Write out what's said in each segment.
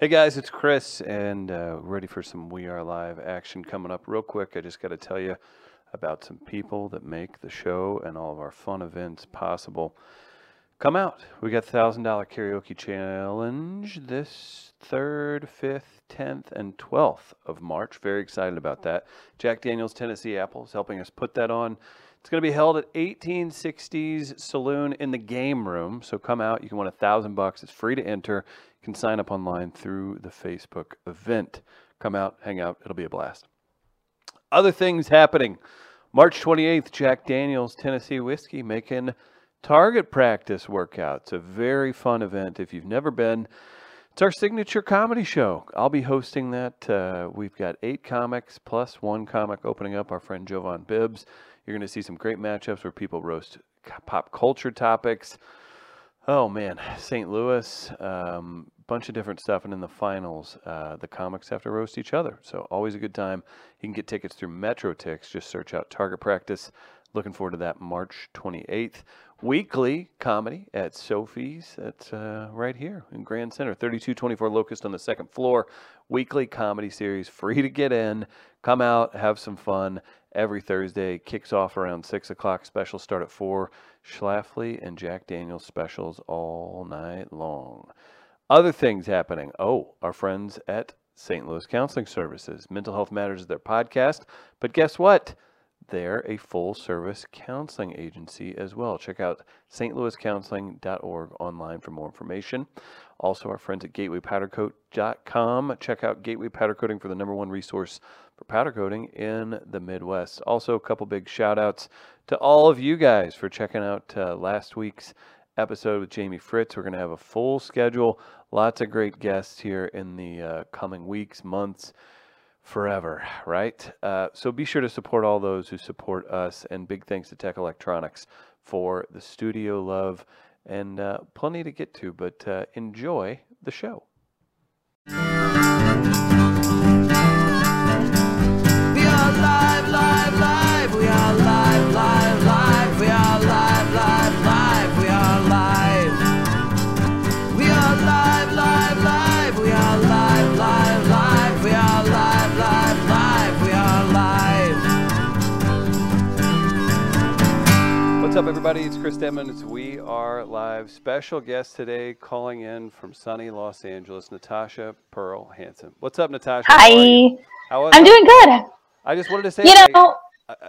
Hey guys, it's Chris, and uh, ready for some We Are Live action coming up real quick. I just got to tell you about some people that make the show and all of our fun events possible. Come out. We got $1,000 karaoke challenge this 3rd, 5th, 10th, and 12th of March. Very excited about that. Jack Daniels Tennessee Apple is helping us put that on. It's going to be held at 1860s Saloon in the game room. So come out. You can win a thousand bucks. It's free to enter. Can sign up online through the Facebook event. Come out, hang out. It'll be a blast. Other things happening. March 28th, Jack Daniels Tennessee Whiskey making target practice workouts. A very fun event. If you've never been, it's our signature comedy show. I'll be hosting that. Uh, we've got eight comics plus one comic opening up, our friend Jovan Bibbs. You're going to see some great matchups where people roast pop culture topics. Oh man, St. Louis, um, bunch of different stuff, and in the finals, uh, the comics have to roast each other. So always a good time. You can get tickets through Metro Tix. Just search out Target Practice. Looking forward to that March 28th. Weekly comedy at Sophie's. That's uh, right here in Grand Center, 3224 Locust on the second floor. Weekly comedy series, free to get in. Come out, have some fun. Every Thursday kicks off around six o'clock. Specials start at four. Schlafly and Jack Daniels specials all night long. Other things happening. Oh, our friends at St. Louis Counseling Services. Mental Health Matters is their podcast. But guess what? They're a full service counseling agency as well. Check out stlouiscounseling.org online for more information. Also, our friends at gatewaypowdercoat.com. Check out Gateway Powder Coating for the number one resource for powder coating in the Midwest. Also, a couple big shout outs to all of you guys for checking out uh, last week's episode with Jamie Fritz. We're going to have a full schedule, lots of great guests here in the uh, coming weeks, months, forever, right? Uh, so be sure to support all those who support us, and big thanks to Tech Electronics for the studio love and uh, plenty to get to, but uh, enjoy the show. Everybody? It's Chris Denman. It's We Are Live. Special guest today calling in from sunny Los Angeles, Natasha Pearl Hansen. What's up, Natasha? Hi. How I'm doing good. I just wanted to say, You know,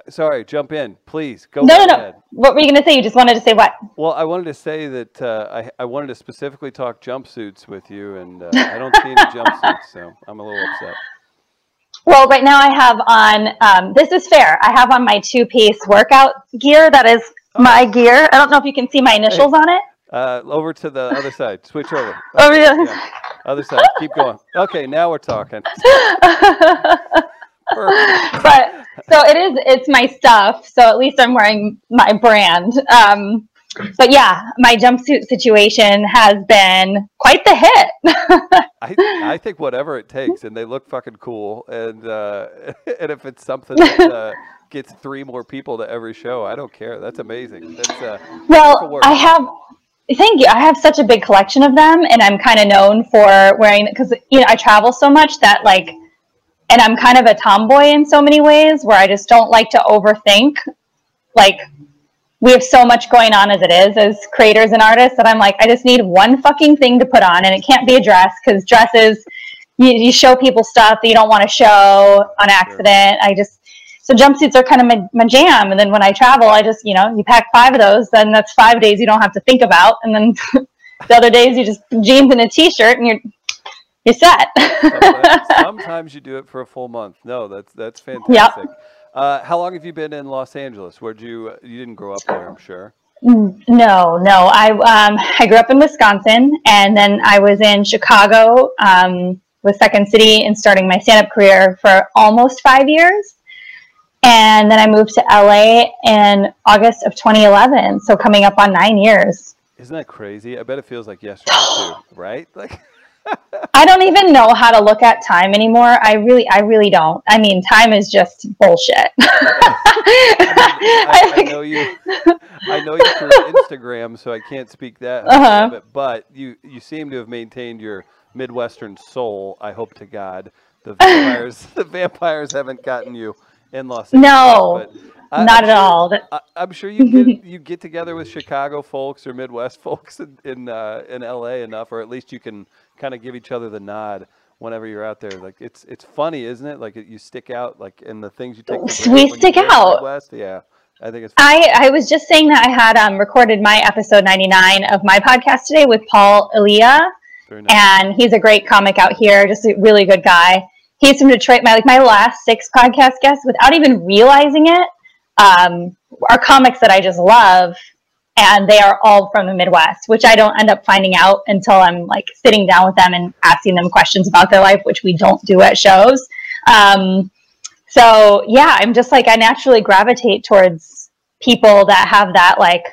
sorry, jump in, please. Go no, no, no. What were you going to say? You just wanted to say what? Well, I wanted to say that uh, I, I wanted to specifically talk jumpsuits with you, and uh, I don't see any jumpsuits, so I'm a little upset. Well, right now I have on, um, this is fair. I have on my two piece workout gear. That is my gear. I don't know if you can see my initials on it. Uh, over to the other side. Switch over. Oh, yeah. Yeah, other side. Keep going. Okay, now we're talking. But so it is, it's my stuff. So at least I'm wearing my brand. Um, but yeah, my jumpsuit situation has been quite the hit. I, I think whatever it takes, and they look fucking cool. And uh, and if it's something that uh, gets three more people to every show, I don't care. That's amazing. That's uh, Well. I have. Thank you. I have such a big collection of them, and I'm kind of known for wearing because you know I travel so much that like, and I'm kind of a tomboy in so many ways where I just don't like to overthink. Like, we have so much going on as it is as creators and artists that I'm like, I just need one fucking thing to put on, and it can't be a dress because dresses you, you show people stuff that you don't want to show on accident. I just so jumpsuits are kind of my, my jam. And then when I travel, I just, you know, you pack five of those, then that's five days you don't have to think about. And then the other days you just jeans and a t-shirt and you're, you're set. sometimes, sometimes you do it for a full month. No, that's that's fantastic. Uh, how long have you been in Los Angeles? Where'd you you didn't grow up there? I'm sure. no, no. I, um, I grew up in Wisconsin and then I was in Chicago, um, with Second City and starting my stand-up career for almost five years. And then I moved to LA in August of 2011. So coming up on nine years. Isn't that crazy? I bet it feels like yesterday too, right? Like I don't even know how to look at time anymore. I really, I really don't. I mean, time is just bullshit. I, I know you. I know you through Instagram, so I can't speak that. Uh-huh. It, but you you seem to have maintained your Midwestern soul. I hope to God the vampires the vampires haven't gotten you in Los Angeles. No, but I- Not I'm at sure- all. That- I, I'm sure you get you get together with Chicago folks or Midwest folks in in, uh, in LA enough, or at least you can kind of give each other the nod whenever you're out there. Like it's it's funny, isn't it? Like you stick out, like in the things you take. We granted when you stick live in the out. Midwest. Yeah, I think it's. I, I was just saying that I had um, recorded my episode 99 of my podcast today with Paul Elia, nice. and he's a great comic out here, just a really good guy. He's from Detroit. My like my last six podcast guests, without even realizing it, um, are comics that I just love, and they are all from the Midwest, which I don't end up finding out until I'm like sitting down with them and asking them questions about their life, which we don't do at shows. Um, so yeah, I'm just like I naturally gravitate towards people that have that like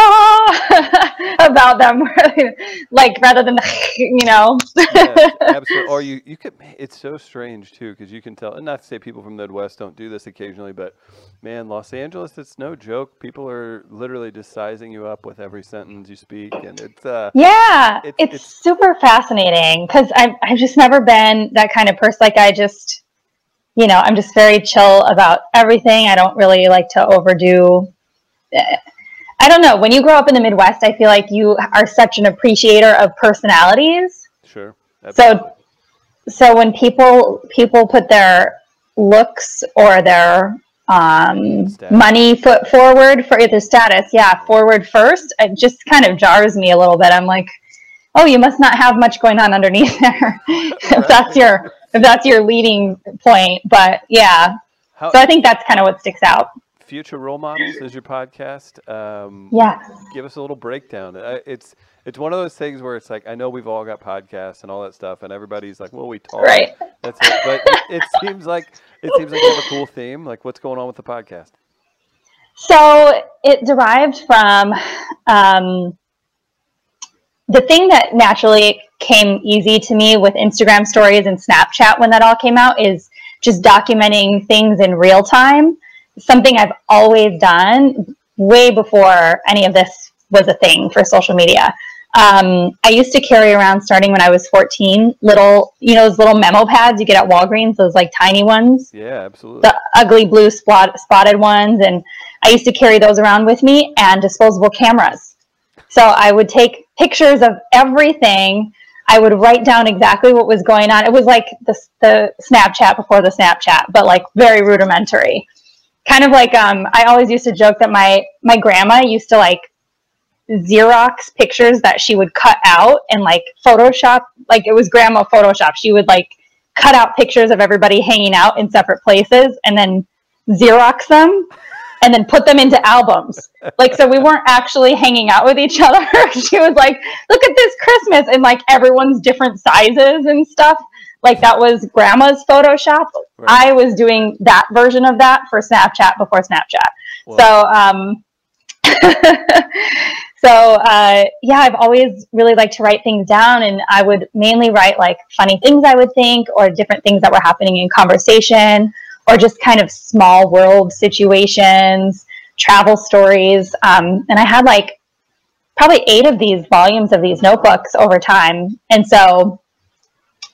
ah, about them, like rather than you know. yeah, absolutely. Or you, you could. It's so strange too, because you can tell. And not to say people from the Midwest don't do this occasionally, but man, Los Angeles, it's no joke. People are literally just sizing you up with every sentence you speak, and it's. uh Yeah, It's- it's, it's- super fascinating because I've, I've just never been that kind of person. Like, I just, you know, I'm just very chill about everything. I don't really like to overdo. I don't know. When you grow up in the Midwest, I feel like you are such an appreciator of personalities. Sure. So, absolutely. so when people people put their looks or their um, Status. money foot forward for the status, yeah, forward first, it just kind of jars me a little bit. I'm like, oh, you must not have much going on underneath there if that's your if that's your leading point. But yeah, How, so I think that's kind of what sticks out. Future role models is your podcast. Um, Yeah. give us a little breakdown. Uh, It's it's one of those things where it's like I know we've all got podcasts and all that stuff, and everybody's like, "Well, we talk." Right. That's it. But it, it seems like it seems like you have a cool theme. Like, what's going on with the podcast? So it derived from um, the thing that naturally came easy to me with Instagram stories and Snapchat when that all came out is just documenting things in real time. Something I've always done way before any of this was a thing for social media. Um, I used to carry around starting when I was 14 little, you know, those little memo pads you get at Walgreens, those like tiny ones? Yeah, absolutely. the ugly blue spot, spotted ones and i used to carry those around with me and disposable cameras. So i would take pictures of everything. I would write down exactly what was going on. It was like the, the snapchat before the snapchat but like very rudimentary kind of like um, i always used to joke that my my grandma used to like xerox pictures that she would cut out and like photoshop like it was grandma photoshop she would like cut out pictures of everybody hanging out in separate places and then Xerox them and then put them into albums. Like, so we weren't actually hanging out with each other. she was like, look at this Christmas and like everyone's different sizes and stuff. Like, that was grandma's Photoshop. Right. I was doing that version of that for Snapchat before Snapchat. Well, So, um, so uh, yeah, I've always really liked to write things down, and I would mainly write like funny things I would think, or different things that were happening in conversation, or just kind of small world situations, travel stories. Um, and I had like probably eight of these volumes of these notebooks over time, and so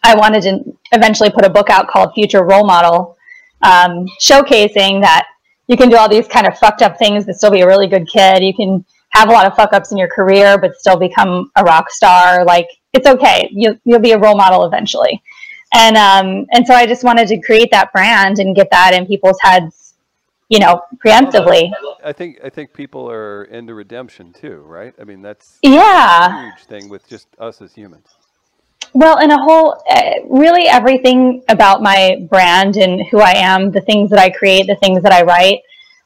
I wanted to eventually put a book out called Future Role Model, um, showcasing that you can do all these kind of fucked up things but still be a really good kid. You can have a lot of fuck ups in your career but still become a rock star. Like it's okay. You you'll be a role model eventually. And um and so I just wanted to create that brand and get that in people's heads, you know, preemptively. I think I think people are into redemption too, right? I mean, that's Yeah. a huge thing with just us as humans. Well, in a whole, uh, really everything about my brand and who I am, the things that I create, the things that I write,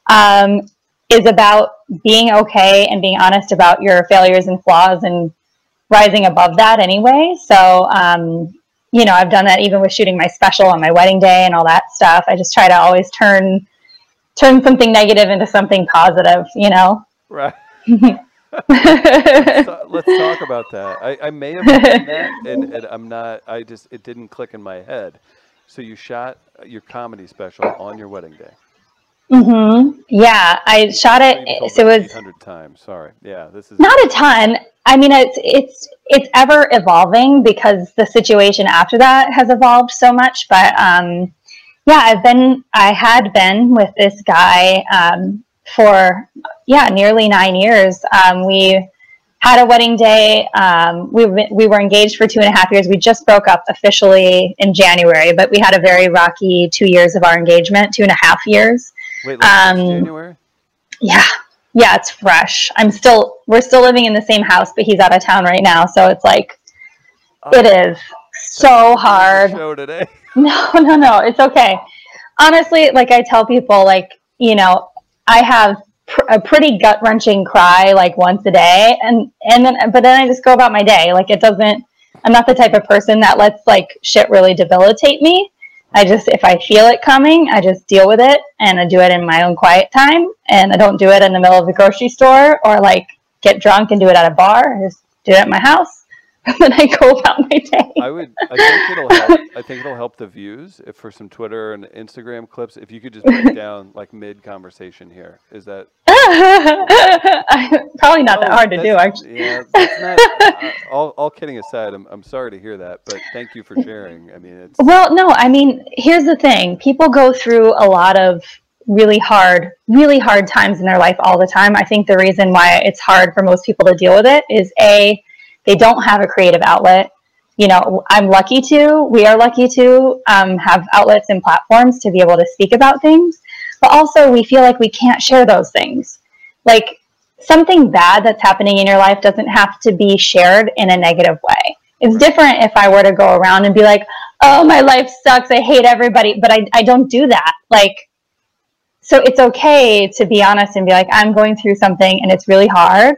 um, is about being okay and being honest about your failures and flaws and rising above that anyway. So, um, you know, I've done that even with shooting my special on my wedding day and all that stuff. I just try to always turn turn something negative into something positive, you know. Right. So, let's talk about that. I, I may have done that, and, and I'm not. I just it didn't click in my head. So you shot your comedy special on your wedding day. Mm-hmm. Yeah, I shot I know you've it. So it was 800 times. Sorry. Yeah, this is not a ton. I mean, it's it's it's ever evolving because the situation after that has evolved so much. But um, yeah, I've been I had been with this guy um, for yeah nearly nine years. Um, we had a wedding day. Um, we we were engaged for two and a half years. We just broke up officially in January, but we had a very rocky two years of our engagement, two and a half years. wait. Like um, January. Yeah. Yeah, it's fresh. I'm still we're still living in the same house, but he's out of town right now, so it's like it is so hard. Show today. No, no, no, it's okay. Honestly, like I tell people like, you know, I have pr- a pretty gut-wrenching cry like once a day and and then but then I just go about my day. Like it doesn't I'm not the type of person that lets like shit really debilitate me. I just, if I feel it coming, I just deal with it and I do it in my own quiet time. And I don't do it in the middle of the grocery store or like get drunk and do it at a bar. I just do it at my house. And then I go about my day. I would. I think it'll help. I think it'll help the views if for some Twitter and Instagram clips. If you could just break down like mid conversation here. Is that Probably not that Oh, hard to do, actually. Yeah, not. uh, all, all kidding aside, I'm, I'm sorry to hear that, but thank you for sharing. I mean, it's Well, no, I mean, here's the thing people go through a lot of really hard, really hard times in their life all the time. I think the reason why it's hard for most people to deal with it is A, they don't have a creative outlet. You know, I'm lucky to, we are lucky to um, have outlets and platforms to be able to speak about things, but also we feel like we can't share those things. Like something bad that's happening in your life doesn't have to be shared in a negative way. It's different if I were to go around and be like, oh, my life sucks. I hate everybody. But I, I don't do that. Like, so it's okay to be honest and be like, I'm going through something and it's really hard.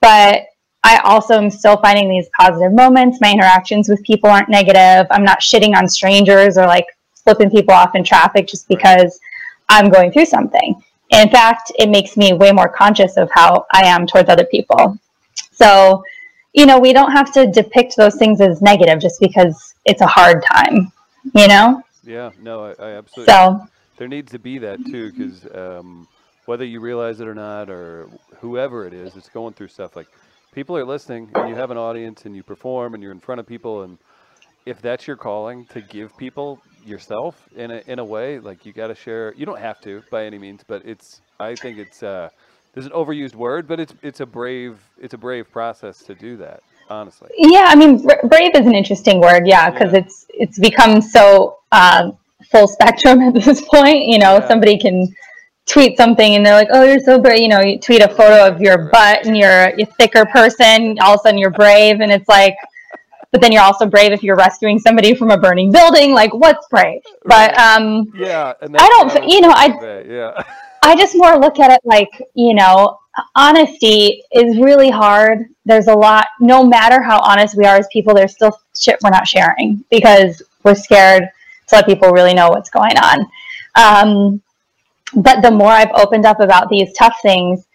But I also am still finding these positive moments. My interactions with people aren't negative. I'm not shitting on strangers or like flipping people off in traffic just because I'm going through something. In fact, it makes me way more conscious of how I am towards other people. So, you know, we don't have to depict those things as negative just because it's a hard time, you know? yeah. No, I, I absolutely. So, there needs to be that too, because um, whether you realize it or not, or whoever it is, it's going through stuff. Like people are listening, and you have an audience, and you perform, and you're in front of people, and if that's your calling to give people yourself in a in a way, like you got to share. You don't have to by any means, but it's. I think it's. Uh, there's an overused word, but it's it's a brave it's a brave process to do that. Honestly. yeah, I mean, bra- brave is an interesting word, yeah, because Yeah. it's it's become so um, full spectrum at this point. You know, Yeah. somebody can tweet something and they're like, "Oh, you're so brave." You know, you tweet a photo of your butt and you're a thicker person. All of a sudden, you're brave, and it's like, but then you're also brave if you're rescuing somebody from a burning building. Like, what's brave? But um, Yeah, and I don't you know, I- yeah. I just more look at it like, you know, honesty is really hard. There's a lot, no matter how honest we are as people, there's still shit we're not sharing because we're scared to let people really know what's going on. Um, but the more I've opened up about these tough things,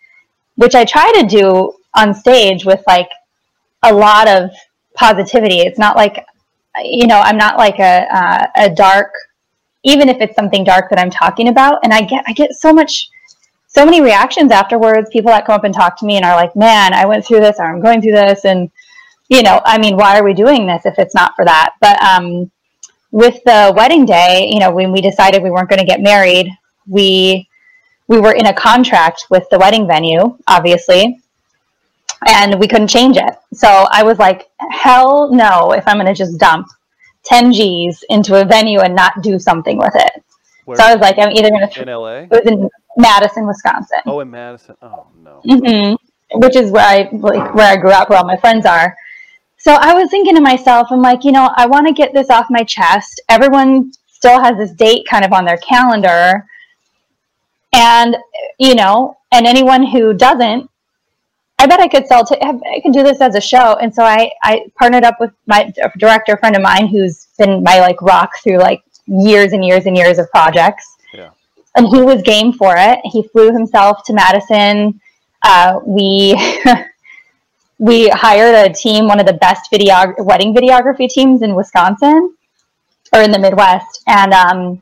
which I try to do on stage with like a lot of positivity, it's not like, you know, I'm not like a, uh, a dark, even if it's something dark that I'm talking about, and I get I get so much so many reactions afterwards, people that come up and talk to me and are like, "Man, I went through this or I'm going through this." And you know, I mean, why are we doing this if it's not for that? But um with the wedding day, you know, when we decided we weren't going to get married, we we were in a contract with the wedding venue, obviously, and we couldn't change it. So I was like, hell no, if I'm going to just dump 10 G's into a venue and not do something with it. Where, So I was like, I'm either going to, in LA? it was in Madison, Wisconsin, Oh, in Madison. Oh no. hmm which is where I, like, where I grew up, where all my friends are. So I was thinking to myself, I'm like, you know, I want to get this off my chest. Everyone still has this date kind of on their calendar. And, you know, and anyone who doesn't, I bet I could sell to, I could do this as a show. And so I, I partnered up with my director friend of mine who's been my like rock through like years and years and years of projects. Yeah. And he was game for it. He flew himself to Madison. uh, we we hired a team, one of the best video wedding videography teams in Wisconsin or in the Midwest, and um,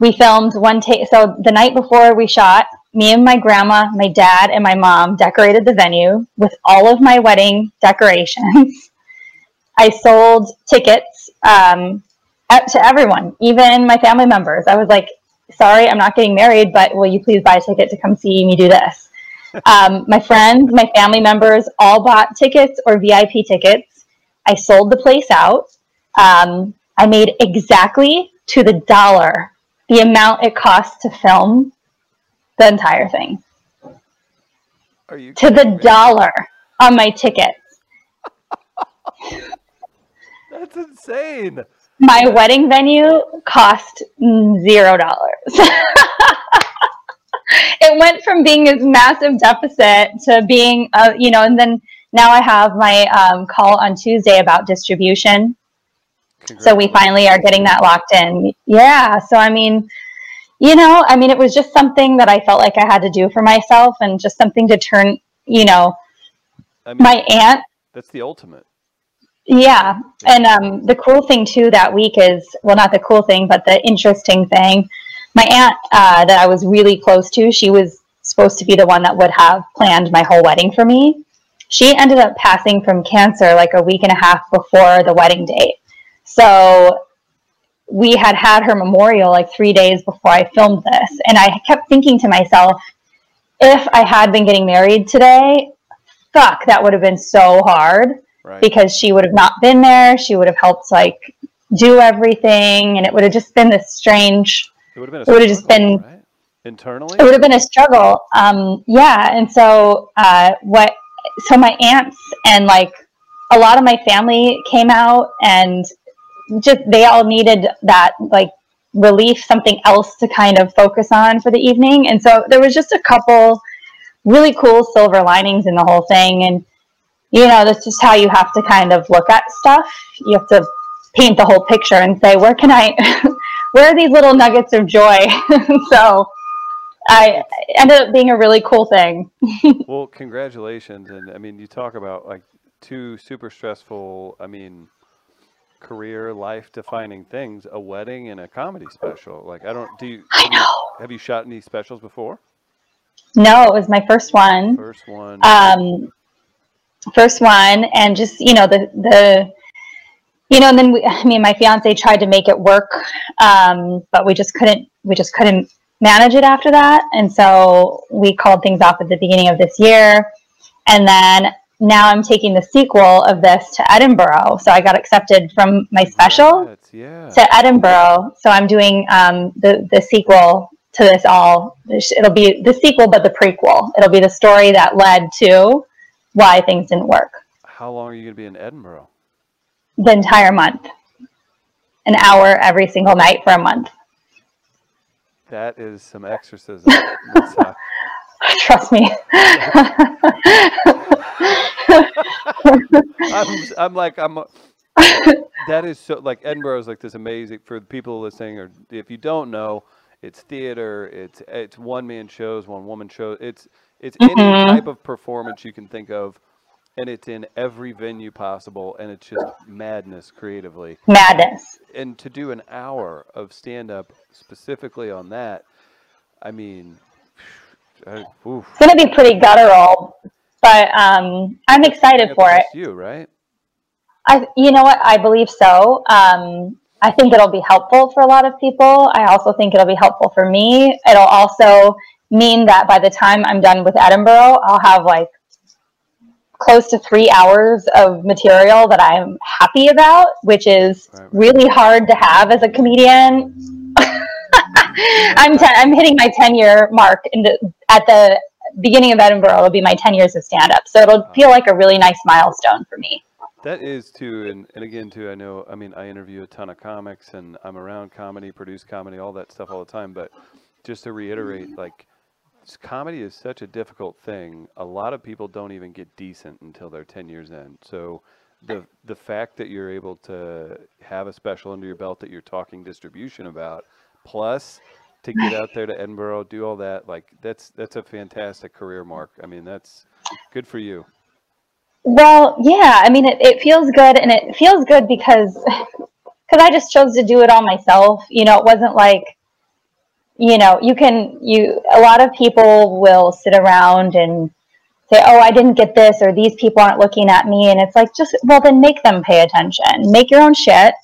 we filmed one take. So the night before we shot, me and my grandma, my dad, and my mom decorated the venue with all of my wedding decorations. I sold tickets um, to everyone, even my family members. I was like, sorry, I'm not getting married, but will you please buy a ticket to come see me do this? Um, my friends, my family members all bought tickets or VIP tickets. I sold the place out. Um, I made exactly to the dollar the amount it costs to film the entire thing. Are you to the me? dollar on my tickets. That's insane. My wedding venue cost zero dollars. it went from being this massive deficit to being, uh, you know, and then now I have my um, call on Tuesday about distribution. So we finally are getting that locked in. Yeah. So, I mean, you know, I mean, it was just something that I felt like I had to do for myself and just something to turn, you know, I mean, my aunt that's the ultimate. Yeah, and um, the cool thing too that week is well, not the cool thing, but the interesting thing. My aunt uh, that I was really close to, she was supposed to be the one that would have planned my whole wedding for me. She ended up passing from cancer like a week and a half before the wedding date. So we had had her memorial like three days before I filmed this, and I kept thinking to myself, if I had been getting married today, fuck, that would have been so hard Right. because she would have not been there. She would have helped like do everything, and it would have just been this strange. it would have been. It would have just been- right? internally. It would have been a struggle. Um, yeah, and so uh, what? So my aunts and like a lot of my family came out, and just they all needed that like relief, something else to kind of focus on for the evening, and so there was just a couple really cool silver linings in the whole thing, and you know, that's just how you have to kind of look at stuff. You have to paint the whole picture and say, where can I, where are these little nuggets of joy? so I ended up being a really cool thing. Well, congratulations, and I mean, you talk about like two super stressful. I mean, career, life-defining things: a wedding and a comedy special. Like, I don't. Do you? I Have you, know. have you shot any specials before? No, it was my first one. First one. Um, first one, and just you know the the, you know, and then we, I mean, my fiance tried to make it work, um, but we just couldn't. We just couldn't manage it after that, and so we called things off at the beginning of this year, and then now I'm taking the sequel of this to Edinburgh. So I got accepted from my special Congrats, Yeah. to Edinburgh. So I'm doing um, the the sequel to this all. It'll be the sequel, but the prequel. It'll be the story that led to why things didn't work. How long are you going to be in Edinburgh? The entire month, an hour every single night for a month. That is some exorcism. Trust me. I'm, I'm like I'm. that is so like Edinburgh is like this amazing for the people listening, or if you don't know, it's theater, it's it's one man shows, one woman shows. It's it's any Mhm. type of performance you can think of, and it's in every venue possible, and it's just madness creatively. Madness. And to do an hour of stand up specifically on that, I mean, I. It's gonna be pretty guttural, but um, I'm excited for it. You right? I, you know what? I believe so. Um, I think it'll be helpful for a lot of people. I also think it'll be helpful for me. It'll also mean that by the time I'm done with Edinburgh, I'll have like close to three hours of material that I'm happy about, which is right. really hard to have as a comedian. I'm ten, I'm hitting my 10 year mark in the, at the beginning of Edinburgh. It'll be my 10 years of stand up. So it'll feel like a really nice milestone for me. That is too, and, and again too. I know. I mean, I interview a ton of comics, and I'm around comedy, produce comedy, all that stuff all the time. But just to reiterate, like, comedy is such a difficult thing. A lot of people don't even get decent until they're 10 years in. So the the fact that you're able to have a special under your belt that you're talking distribution about, plus to get out there to Edinburgh, do all that. Like that's that's a fantastic career, Mark. I mean, that's good for you. Well, yeah, I mean, it, it feels good, and it feels good because because I just chose to do it all myself. You know, it wasn't like, you know, you can you a lot of people will sit around and say, "Oh, I didn't get this," or "These people aren't looking at me," and it's like, just well, then make them pay attention. Make your own shit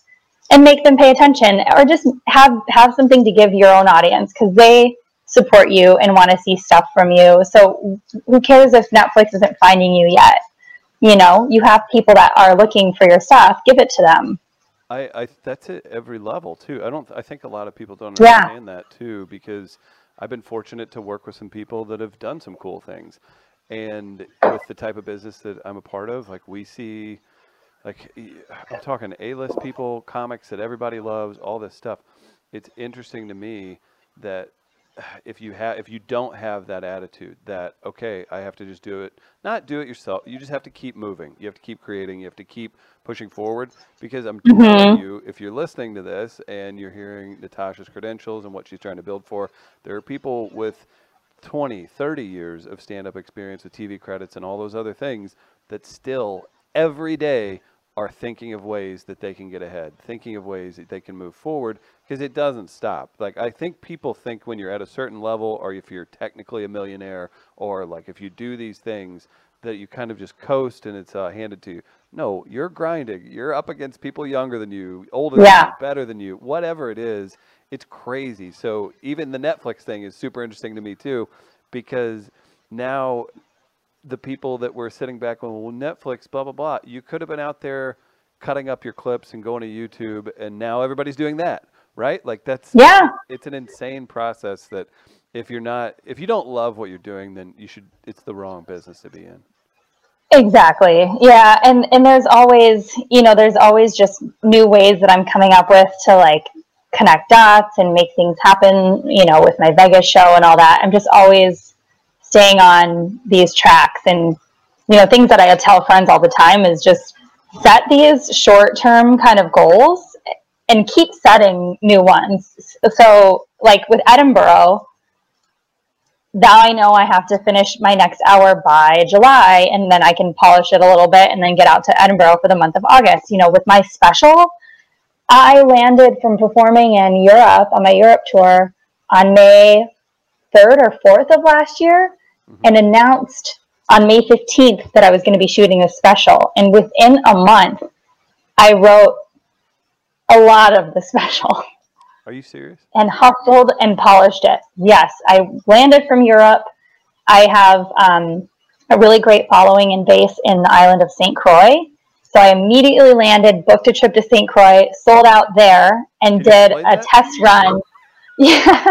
and make them pay attention, or just have have something to give your own audience because they support you and want to see stuff from you. So who cares if Netflix isn't finding you yet? You know, you have people that are looking for your stuff. Give it to them. I, I that's at every level too. I don't. I think a lot of people don't Yeah. understand that too because I've been fortunate to work with some people that have done some cool things, and with the type of business that I'm a part of, like we see, like I'm talking A-list people, comics that everybody loves, all this stuff. It's interesting to me that if you have if you don't have that attitude that okay i have to just do it not do it yourself you just have to keep moving you have to keep creating you have to keep pushing forward because i'm telling mm-hmm. you if you're listening to this and you're hearing natasha's credentials and what she's trying to build for there are people with 20 30 years of stand-up experience with tv credits and all those other things that still every day are thinking of ways that they can get ahead, thinking of ways that they can move forward because it doesn't stop. Like I think people think when you're at a certain level or if you're technically a millionaire or like if you do these things that you kind of just coast and it's uh, handed to you. No, you're grinding. You're up against people younger than you, older than you, better than you, whatever it is. It's crazy. So even the Netflix thing is super interesting to me too because now the people that were sitting back going, well, Netflix, blah, blah, blah. You could have been out there cutting up your clips and going to YouTube, and now everybody's doing that, right? Like that's Yeah. it's an insane process that if you're not if you don't love what you're doing, then you should it's the wrong business to be in. Exactly. Yeah, and and there's always, you know, there's always just new ways that I'm coming up with to like connect dots and make things happen, you know, with my Vegas show and all that. I'm just always staying on these tracks and you know, things that I tell friends all the time is just set these short-term kind of goals and keep setting new ones. So, like with Edinburgh, now I know I have to finish my next hour by July and then I can polish it a little bit and then get out to Edinburgh for the month of August. You know, with my special, I landed from performing in Europe on my Europe tour on May 3rd or 4th of last year and announced on May 15th that I was going to be shooting a special. And within a month, I wrote a lot of the special Are you serious? and hustled and polished it. Yes, I landed from Europe. I have um, a really great following and base in the island of St. Croix. So I immediately landed, booked a trip to St. Croix, sold out there, and Did did a that? test run. Yeah,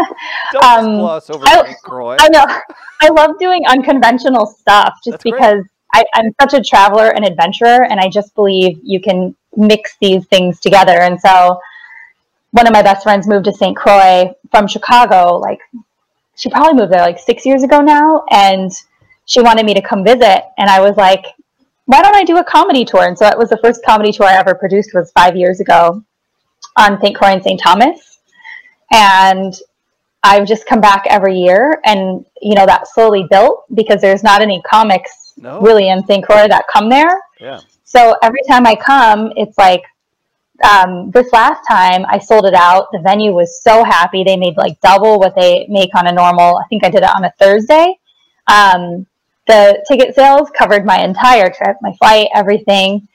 Don't Um, gloss over I-. I know. I love doing unconventional stuff just That's because I, I'm such a traveler and adventurer, and I just believe you can mix these things together. And so, one of my best friends moved to St. Croix from Chicago. Like, she probably moved there like six years ago now, and she wanted me to come visit. And I was like, "Why don't I do a comedy tour?" And so it was the first comedy tour I ever produced was five years ago on St. Croix and St. Thomas, and I've just come back every year, and you know that slowly built because there's not any comics No. really in St. Croix that come there. Yeah. So every time I come, it's like um, this last time I sold it out. The venue was so happy. They made like double what they make on a normal. I think I did it on a Thursday. Um, the ticket sales covered my entire trip, my flight, everything.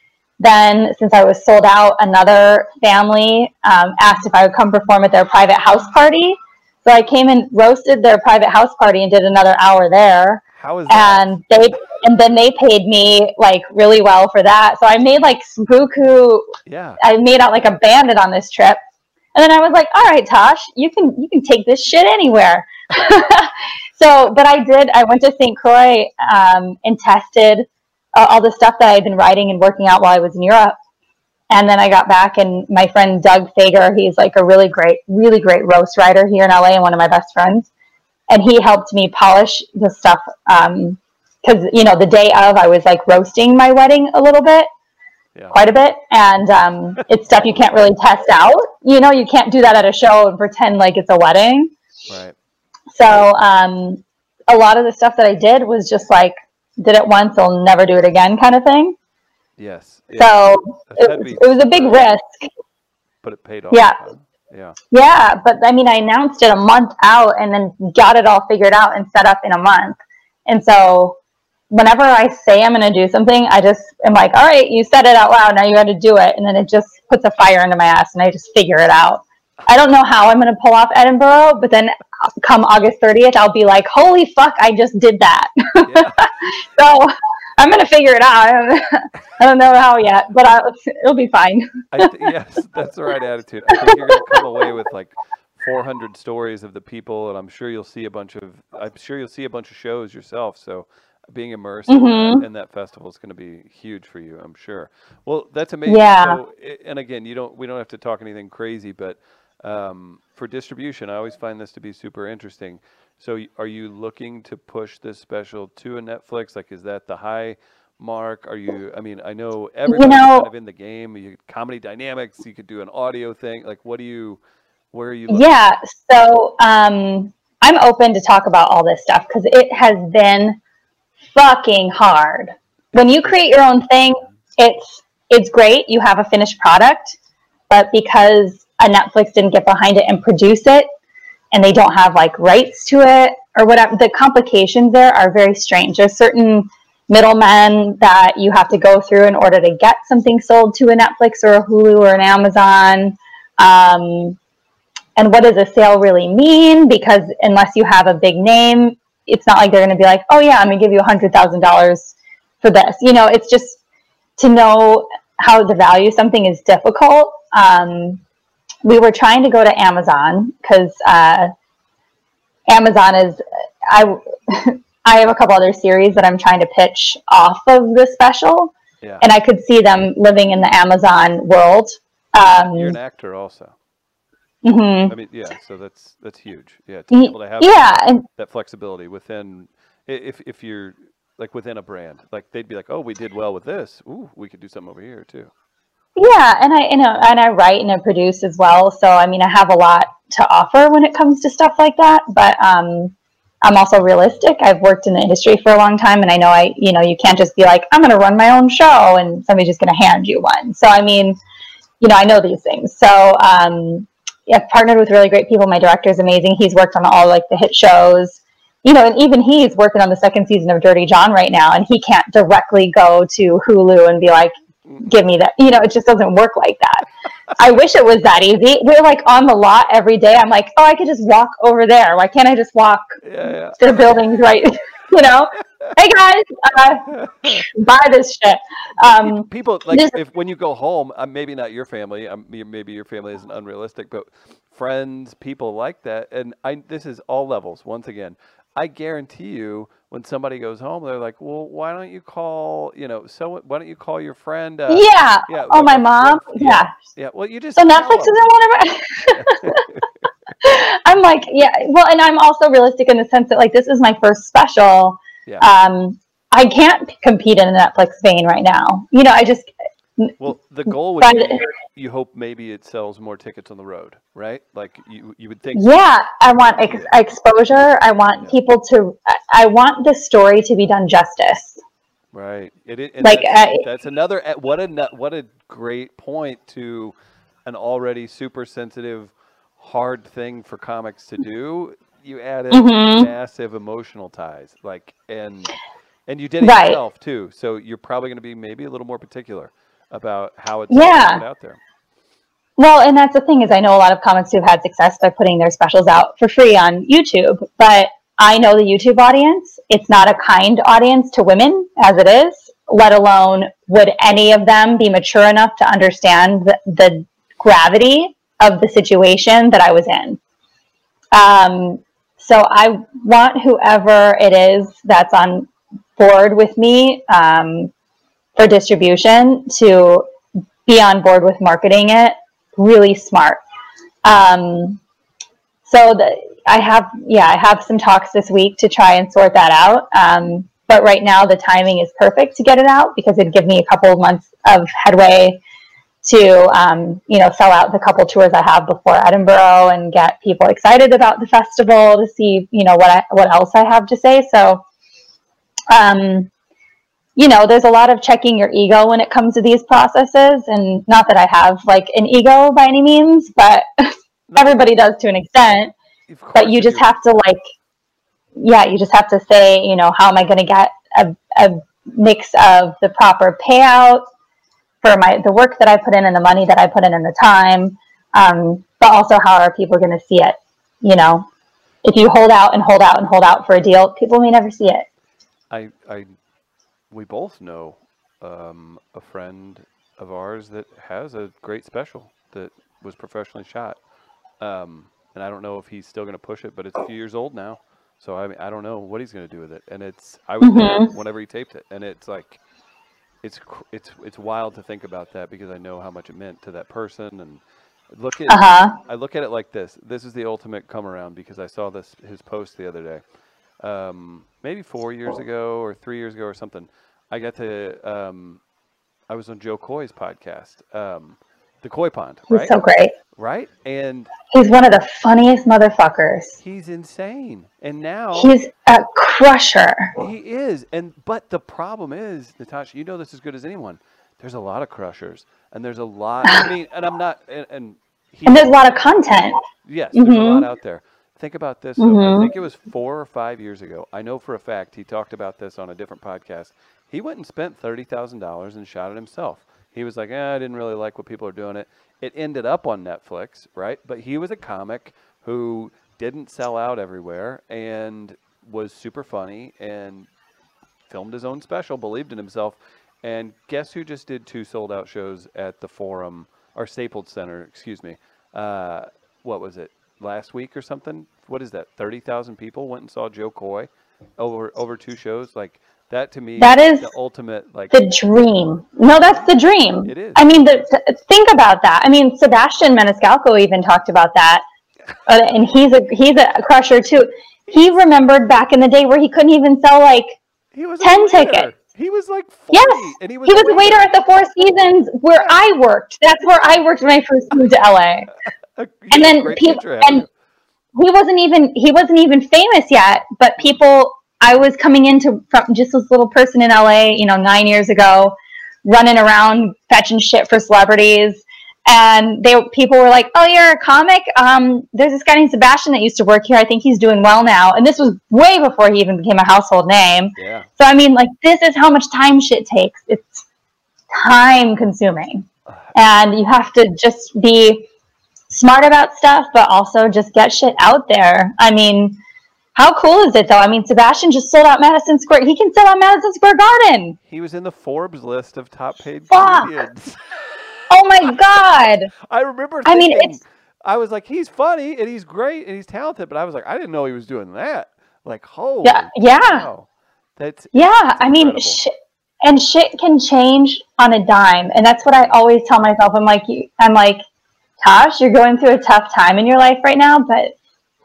Then, since I was sold out, another family um, asked if I would come perform at their private house party. So I came and roasted their private house party and did another hour there How is that? and they and then they paid me like really well for that. So I made like buku. yeah. I made out like a bandit on this trip, and then I was like, "All right, Tosh, you can you can take this shit anywhere." so, but I did. I went to St. Croix um, and tested uh, all the stuff that I had been writing and working out while I was in Europe. And then I got back, and my friend Doug Fager, he's like a really great, really great roast writer here in LA, and one of my best friends. And he helped me polish the stuff because you know the day of I was like roasting my wedding a little bit, Yeah. quite a bit, and um, it's stuff you can't really test out. You know, you can't do that at a show and pretend like it's a wedding. Right. So um, a lot of the stuff that I did was just like did it once, I'll never do it again kind of thing. Yes. Yeah. So it, gotta it was a big risk. but it paid off. Yeah. Yeah. Yeah, but I mean, I announced it a month out and then got it all figured out and set up in a month. And so whenever I say I'm going to do something, I just am like, all right, you said it out loud. Now you got to do it. And then it just puts a fire into my ass and I just figure it out. I don't know how I'm going to pull off Edinburgh, but then come August 30th, I'll be like, holy fuck, I just did that. Yeah. so I'm going to figure it out. I don't, know how yet, but I, it'll be fine. I th- yes, that's the right attitude. I think you're going to come away with like 400 stories of the people, and I'm sure you'll see a bunch of. I'm sure you'll see a bunch of shows yourself. So being immersed in, that, Mhm. in that festival is going to be huge for you, I'm sure. Well, that's amazing. Yeah. So, and again, you don't. We don't have to talk anything crazy, but um, for distribution, I always find this to be super interesting. So, are you looking to push this special to a Netflix? Like, is that the high mark? Are you? I mean, I know everybody's know- kind of in the game. You comedy dynamics. You could do an audio thing. Like, what do you? Where are you? Looking? Yeah, so um, I'm open to talk about all this stuff because it has been fucking hard. When you create your own thing, it's it's great. You have a finished product, but because a Netflix didn't get behind it and produce it, and they don't have like rights to it or whatever, the complications there are very strange. There's certain middlemen that you have to go through in order to get something sold to a Netflix or a Hulu or an Amazon. Um, and what does a sale really mean? Because unless you have a big name, it's not like they're going to be like, oh yeah, I'm going to give you a hundred thousand dollars for this. You know, it's just to know how to value something is difficult. Um, we were trying to go to Amazon because uh, Amazon is I. I have a couple other series that I'm trying to pitch off of the special, Yeah. and I could see them living in the Amazon world. Um, You're an actor, also. mhm. I mean, yeah. So that's that's huge. Yeah. To be able to have yeah, and that flexibility within, if if you're like within a brand, like they'd be like, oh, we did well with this. Ooh, we could do something over here too. Yeah, and I you know, and I write and I produce as well. So I mean, I have a lot to offer when it comes to stuff like that. But um, I'm also realistic. I've worked in the industry for a long time, and I know I you know you can't just be like I'm going to run my own show and somebody's just going to hand you one. So I mean, you know, I know these things. So um, yeah, I've partnered with really great people. My director is amazing. He's worked on all like the hit shows. You know, and even he's working on the second season of Dirty John right now, and he can't directly go to Hulu and be like, give me that. You know, it just doesn't work like that. I wish it was that easy. We're like on the lot every day. I'm like, oh, I could just walk over there. Why can't I just walk Yeah, yeah. to the buildings right? you know, hey guys, uh, buy this shit. Um, people like this- if when you go home, uh, maybe not your family, um, maybe your family isn't unrealistic, but friends, people like that, and I this is all levels. Once again, I guarantee you, when somebody goes home, they're like, "Well, why don't you call? You know, so why don't you call your friend?" Uh, yeah. yeah, Oh, my mom. what- Yeah. yeah. Well, you just So Netflix isn't one of my. I'm like, yeah. Well, and I'm also realistic in the sense that like this is my first special. Yeah. Um, I can't compete in a Netflix vein right now. You know, I just Well, the goal would be you hope maybe it sells more tickets on the road, right? Like you you would think. yeah. I want ex- exposure. I want Yeah. people to. I- I want the story to be done justice. Right. It, i- and Like, that's, uh, that's another eh, what a what a great point to an already super sensitive, hard thing for comics to do. You added Mhm. massive emotional ties, like and and you did it Right. yourself too. So you're probably going to be maybe a little more particular about how it's Yeah. put out there. Well, and that's the thing is I know a lot of comics who've had success by putting their specials out for free on YouTube, but I know the YouTube audience. It's not a kind audience to women as it is, let alone would any of them be mature enough to understand the, the gravity of the situation that I was in. Um, so I want whoever it is that's on board with me um, for distribution to be on board with marketing it really smart. Um, so the, I have, yeah, I have some talks this week to try and sort that out. Um, but right now the timing is perfect to get it out because it'd give me a couple of months of headway to um, you know sell out the couple tours I have before Edinburgh and get people excited about the festival to see you know what I, what else I have to say. So, um, you know, there's a lot of checking your ego when it comes to these processes, and not that I have like an ego by any means, but everybody does to an extent. But you just have to like, yeah, you just have to say, you know, how am I going to get a, a mix of the proper payout for my the work that I put in and the money that I put in and the time, um, but also how are people going to see it? You know, if you hold out and hold out and hold out for a deal, people may never see it. I, I, we both know um, a friend of ours that has a great special that was professionally shot, um, and I don't know if he's still going to push it, but it's a few years old now, so I mean, I don't know what he's going to do with it. And it's I was there Mhm. whenever he taped it, and it's like, it's it's it's wild to think about that because I know how much it meant to that person and. Look at Uh huh. I look at it like this. This is the ultimate come around because I saw this his post the other day. Um, maybe four years ago or three years ago or something. I got to um, I was on Jo Koy's podcast, um, the Koy Pond, He's right? so great. right? And He's one of the funniest motherfuckers. he's insane. And now He's a crusher. he is. And but the problem is, Natasha, you know this as good as anyone. There's a lot of crushers, and there's a lot. I mean, and I'm not. And, and he, And there's a lot of content. Yes, there's a lot Mhm. out there. Think about this. though. I think it was four or five years ago. I know for a fact he talked about this on a different podcast. He went and spent thirty thousand dollars and shot it himself. He was like, eh, I didn't really like what people are doing it. It ended up on Netflix, right? But he was a comic who didn't sell out everywhere and was super funny and filmed his own special, believed in himself. And guess who just did two sold out shows at the Forum or Staples Center, excuse me. Uh, what was it? Last week or something? What is that? 30,000 people went and saw Jo Koy over over two shows like that to me That is the ultimate like the dream. No, that's the dream. It is. I mean, the, th- think about that. I mean, Sebastian Maniscalco even talked about that, uh, and he's a he's a crusher too. He remembered back in the day where he couldn't even sell like he was 10 a tickets. He was like 40 yes, and he was, he was a waiter at the Four Seasons where I worked. That's where I worked when I first moved to LA. a, and then people and he wasn't even he wasn't even famous yet but people i was coming into from just this little person in la you know nine years ago running around fetching shit for celebrities. And they people were like oh you're a comic? Um there's this guy named sebastian that used to work here. I think he's doing well now. And this was way before he even became a household name. Yeah. so i mean like this is how much time shit takes. It's time consuming. And you have to just be smart about stuff but also just get shit out there i mean how cool is it though i mean sebastian just sold out madison square he can sell out madison square garden He was in the Forbes list of top paid Fuck. comedians. oh my god I remember I mean, it's- I was like, he's funny and he's great and he's talented, but I was like, I didn't know he was doing that. Like, holy Yeah, yeah. cow. That's yeah i mean shit and shit can change on a dime and that's what i always tell myself i'm like i'm like tosh you're going through a tough time in your life right now but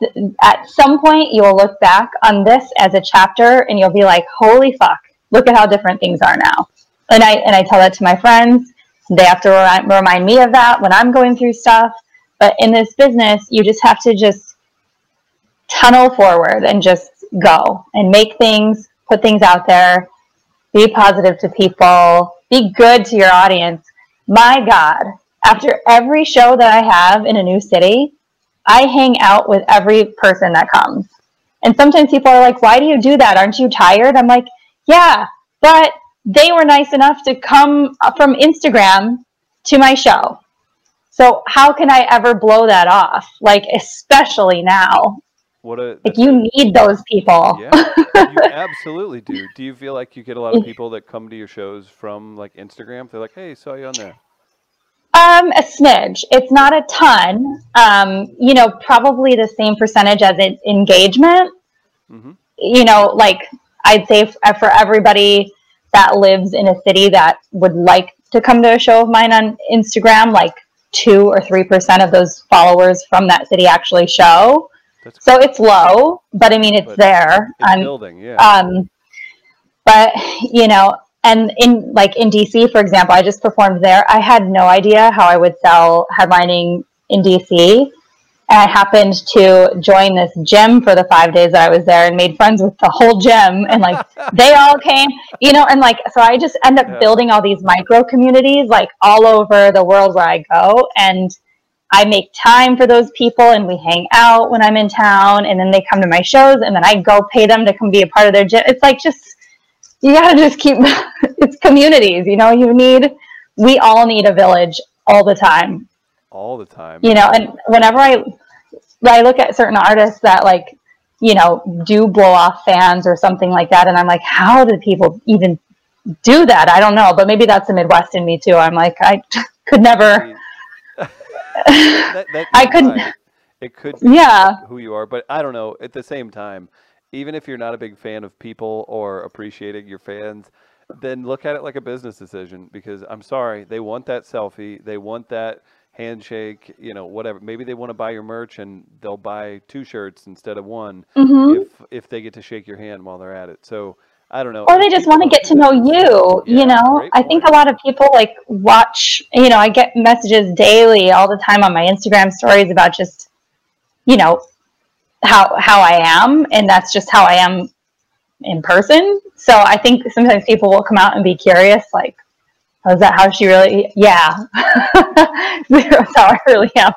th- at some point you'll look back on this as a chapter and you'll be like holy fuck look at how different things are now. And i and i tell that to my friends. They have to remind, remind me of that when i'm going through stuff. But in this business you just have to just tunnel forward and just go and make things put things out there be positive to people be good to your audience. My god after every show that i have in a new city i hang out with every person that comes. And sometimes people are like why do you do that? Aren't you tired? I'm like yeah but they were nice enough to come from instagram to my show. So how can i ever blow that off? Like especially now. What a like you need those people. Yeah, you absolutely do. Do you feel like you get a lot of people that come to your shows from like Instagram? They're like, "Hey, saw you on there." Um, a smidge. It's not a ton. Um, you know, probably the same percentage as it, engagement. hmm You know, like I'd say f- for everybody that lives in a city that would like to come to a show of mine on Instagram, like two or three percent of those followers from that city actually show. That's So it's low, but I mean it's But there. it's I'm building. Yeah. um, but you know, and in like in DC, for example, I just performed there. I had no idea how I would sell headlining in DC. And I happened to join this gym for the five days that I was there and made friends with the whole gym. And like they all came, you know, and like, so I just end up Yeah. building all these micro communities like all over the world where I go. And I make time for those people and we hang out when I'm in town. And then they come to my shows and then I go pay them to come be a part of their gym. It's like just, you gotta just keep, it's communities, you know, you need, we all need a village all the time. All the time. you know and whenever i i look at certain artists that like you know do blow off fans or something like that and i'm like how do people even do that? I don't know but maybe that's the midwest in me too. I'm like i could never. That, I couldn't- It could yeah. who you are, but I don't know. At the same time, even if you're not a big fan of people or appreciating your fans, then look at it like a business decision because I'm sorry, they want that selfie, they want that handshake, you know, whatever. Maybe they want to buy your merch and they'll buy two shirts instead of one hmm if if they get to shake your hand while they're at it. So I don't know. or they just want to get to know you Yeah, you know i think a lot of people like watch you know i get messages daily all the time on my instagram stories about just you know how how i am and that's just how i am in person. So i think sometimes people will come out and be curious like oh, is that how she really yeah. That's how i really am.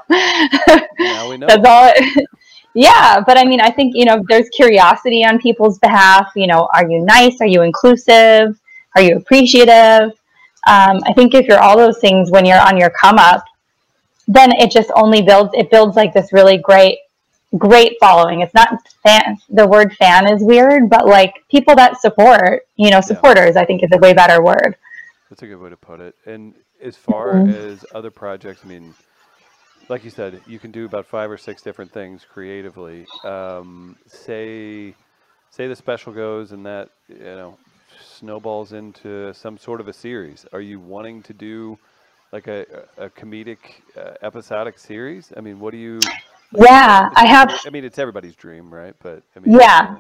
Now we know. that's all it, yeah but i mean i think you know there's curiosity on people's behalf you know are you nice? Are you inclusive? Are you appreciative? Um, i think if you're all those things when you're on your come up then it just only builds it builds like this really great great following it's not fan the word fan is weird but like people that support you know supporters i think is a way better word That's a good way to put it. And as far Mhm. as other projects, I mean, like you said, you can do about five or six different things creatively. Um, say, say the special goes and that you know snowballs into some sort of a series. Are you wanting to do like a, a comedic uh, episodic series? I mean, what do you? Yeah i have I mean, it's everybody's dream, right? But I mean, Yeah.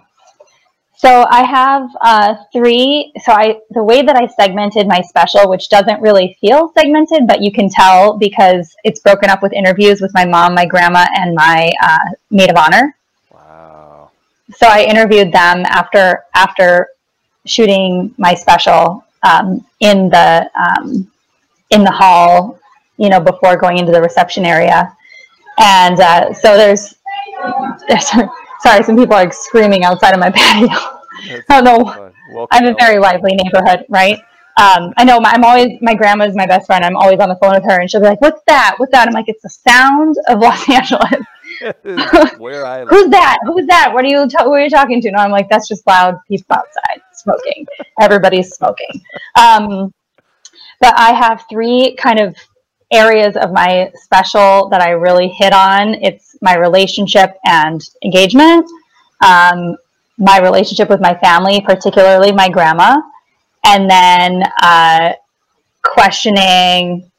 So I have uh, three. So I the way that I segmented my special, which doesn't really feel segmented, but you can tell because it's broken up with interviews with my mom, my grandma, and my uh, maid of honor. Wow. So I interviewed them after after shooting my special um, in the um, in the hall, you know, before going into the reception area. And uh, so there's there's sorry, some people are like, screaming outside of my patio. I don't know. I'm a very lively neighborhood, right? Um, I know my, I'm always my grandma's my best friend. I'm always on the phone with her, and she'll be like, "What's that? What's that?" I'm like, "It's the sound of Los Angeles." Where I live. Who's that? Who's that? What are you? Ta- who are you talking to? No, I'm like, that's just loud people outside smoking. Everybody's smoking. Um, but I have three kind of areas of my special that I really hit on. It's my relationship and engagement, um, my relationship with my family, particularly my grandma, and then uh, questioning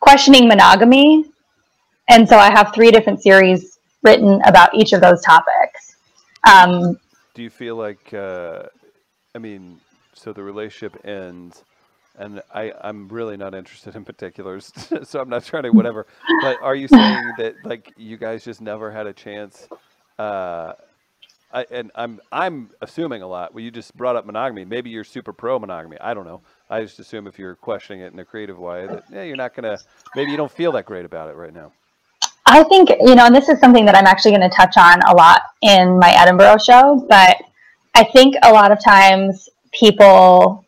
questioning monogamy. And so I have three different series written about each of those topics. Um, Do you feel like, uh, I mean, so the relationship ends, and I, I'm really not interested in particulars, so I'm not trying to whatever. But are you saying that like you guys just never had a chance? Uh, I, and I'm I'm assuming a lot. Well, you just brought up monogamy. Maybe you're super pro monogamy. I don't know. I just assume if you're questioning it in a creative way that yeah, you're not gonna. Maybe you don't feel that great about it right now. I think, you know, and this is something that I'm actually going to touch on a lot in my Edinburgh show, but I think a lot of times people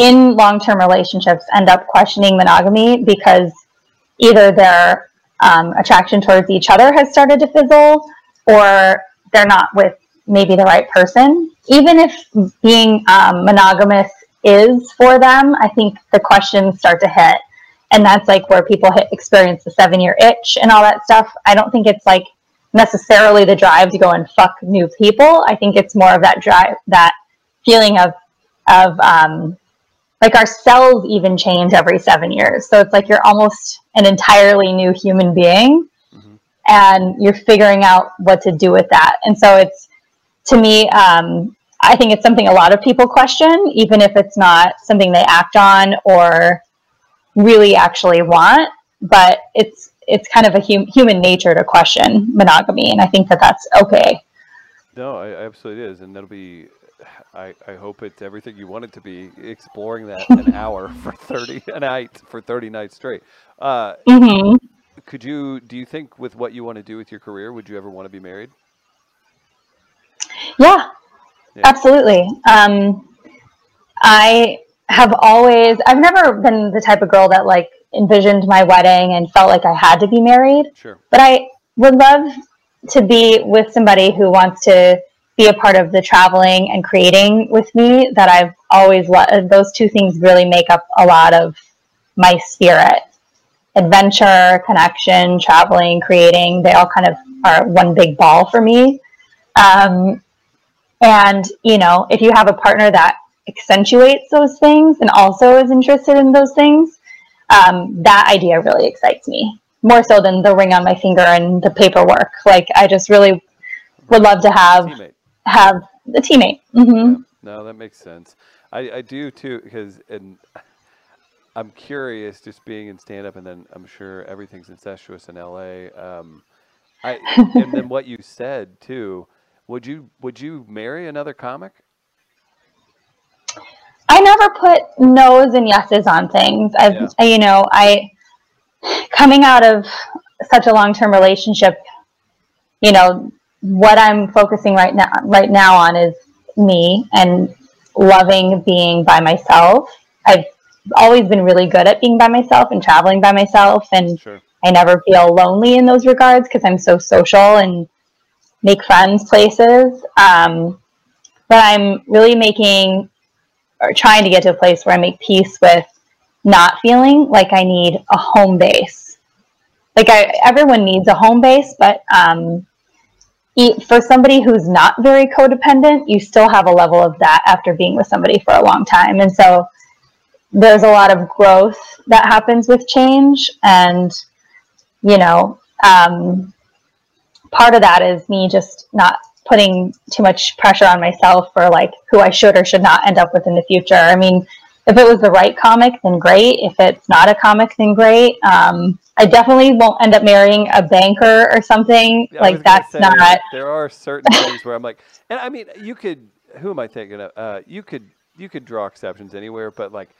in long term relationships end up questioning monogamy because either their um, attraction towards each other has started to fizzle or they're not with maybe the right person. Even if being um, monogamous is for them, I think the questions start to hit and that's like where people hit experience the seven year itch and all that stuff. I don't think it's like necessarily the drive to go and fuck new people. I think it's more of that drive, that feeling of of um, like our cells even change every seven years. So it's like you're almost an entirely new human being, Mhm. and you're figuring out what to do with that. And so it's to me, um, I think it's something a lot of people question, even if it's not something they act on or really actually want. But it's it's kind of a hum- human nature to question monogamy, and I think that that's okay. No, I absolutely is, and that'll be. I, I hope it's everything you want it to be. Exploring that an hour for thirty a night for thirty nights straight. Uh, hmm could you? Do you think with what you want to do with your career, would you ever want to be married? Yeah, Yeah. absolutely. Um, I have always, I've never been the type of girl that like envisioned my wedding and felt like I had to be married, Sure. but I would love to be with somebody who wants to be a part of the traveling and creating with me that I've always loved. Those two things really make up a lot of my spirit. Adventure, connection, traveling, creating, they all kind of are one big ball for me. Um, and, you know, if you have a partner that accentuates those things and also is interested in those things, um, that idea really excites me more so than the ring on my finger and the paperwork. Like, I just really would love to have. Have a teammate. hmm No, that makes sense. I, I do too, because and I'm curious, just being in stand up, and then I'm sure everything's incestuous in LA. Um, I and then what you said too. Would you would you marry another comic? I never put no's and yeses on things. I've, Yeah. I- you know, I coming out of such a long-term relationship, you know, what I'm focusing right now right now on is me and loving being by myself. I've always been really good at being by myself and traveling by myself and Sure. I never feel lonely in those regards because I'm so social and make friends places. Um, but I'm really making or trying to get to a place where I make peace with not feeling like I need a home base. Like I, everyone needs a home base, but um, for somebody who's not very codependent, you still have a level of that after being with somebody for a long time, and so there's a lot of growth that happens with change, and you know, um, part of that is me just not putting too much pressure on myself for like who I should or should not end up with in the future. I mean, if it was the right comic, then great. If it's not a comic, then great. Um, I definitely won't end up marrying a banker or something. I like that's say, not. There are certain things where I'm like, and I mean, you could. Who am I thinking of? Uh, you could you could draw exceptions anywhere, but like,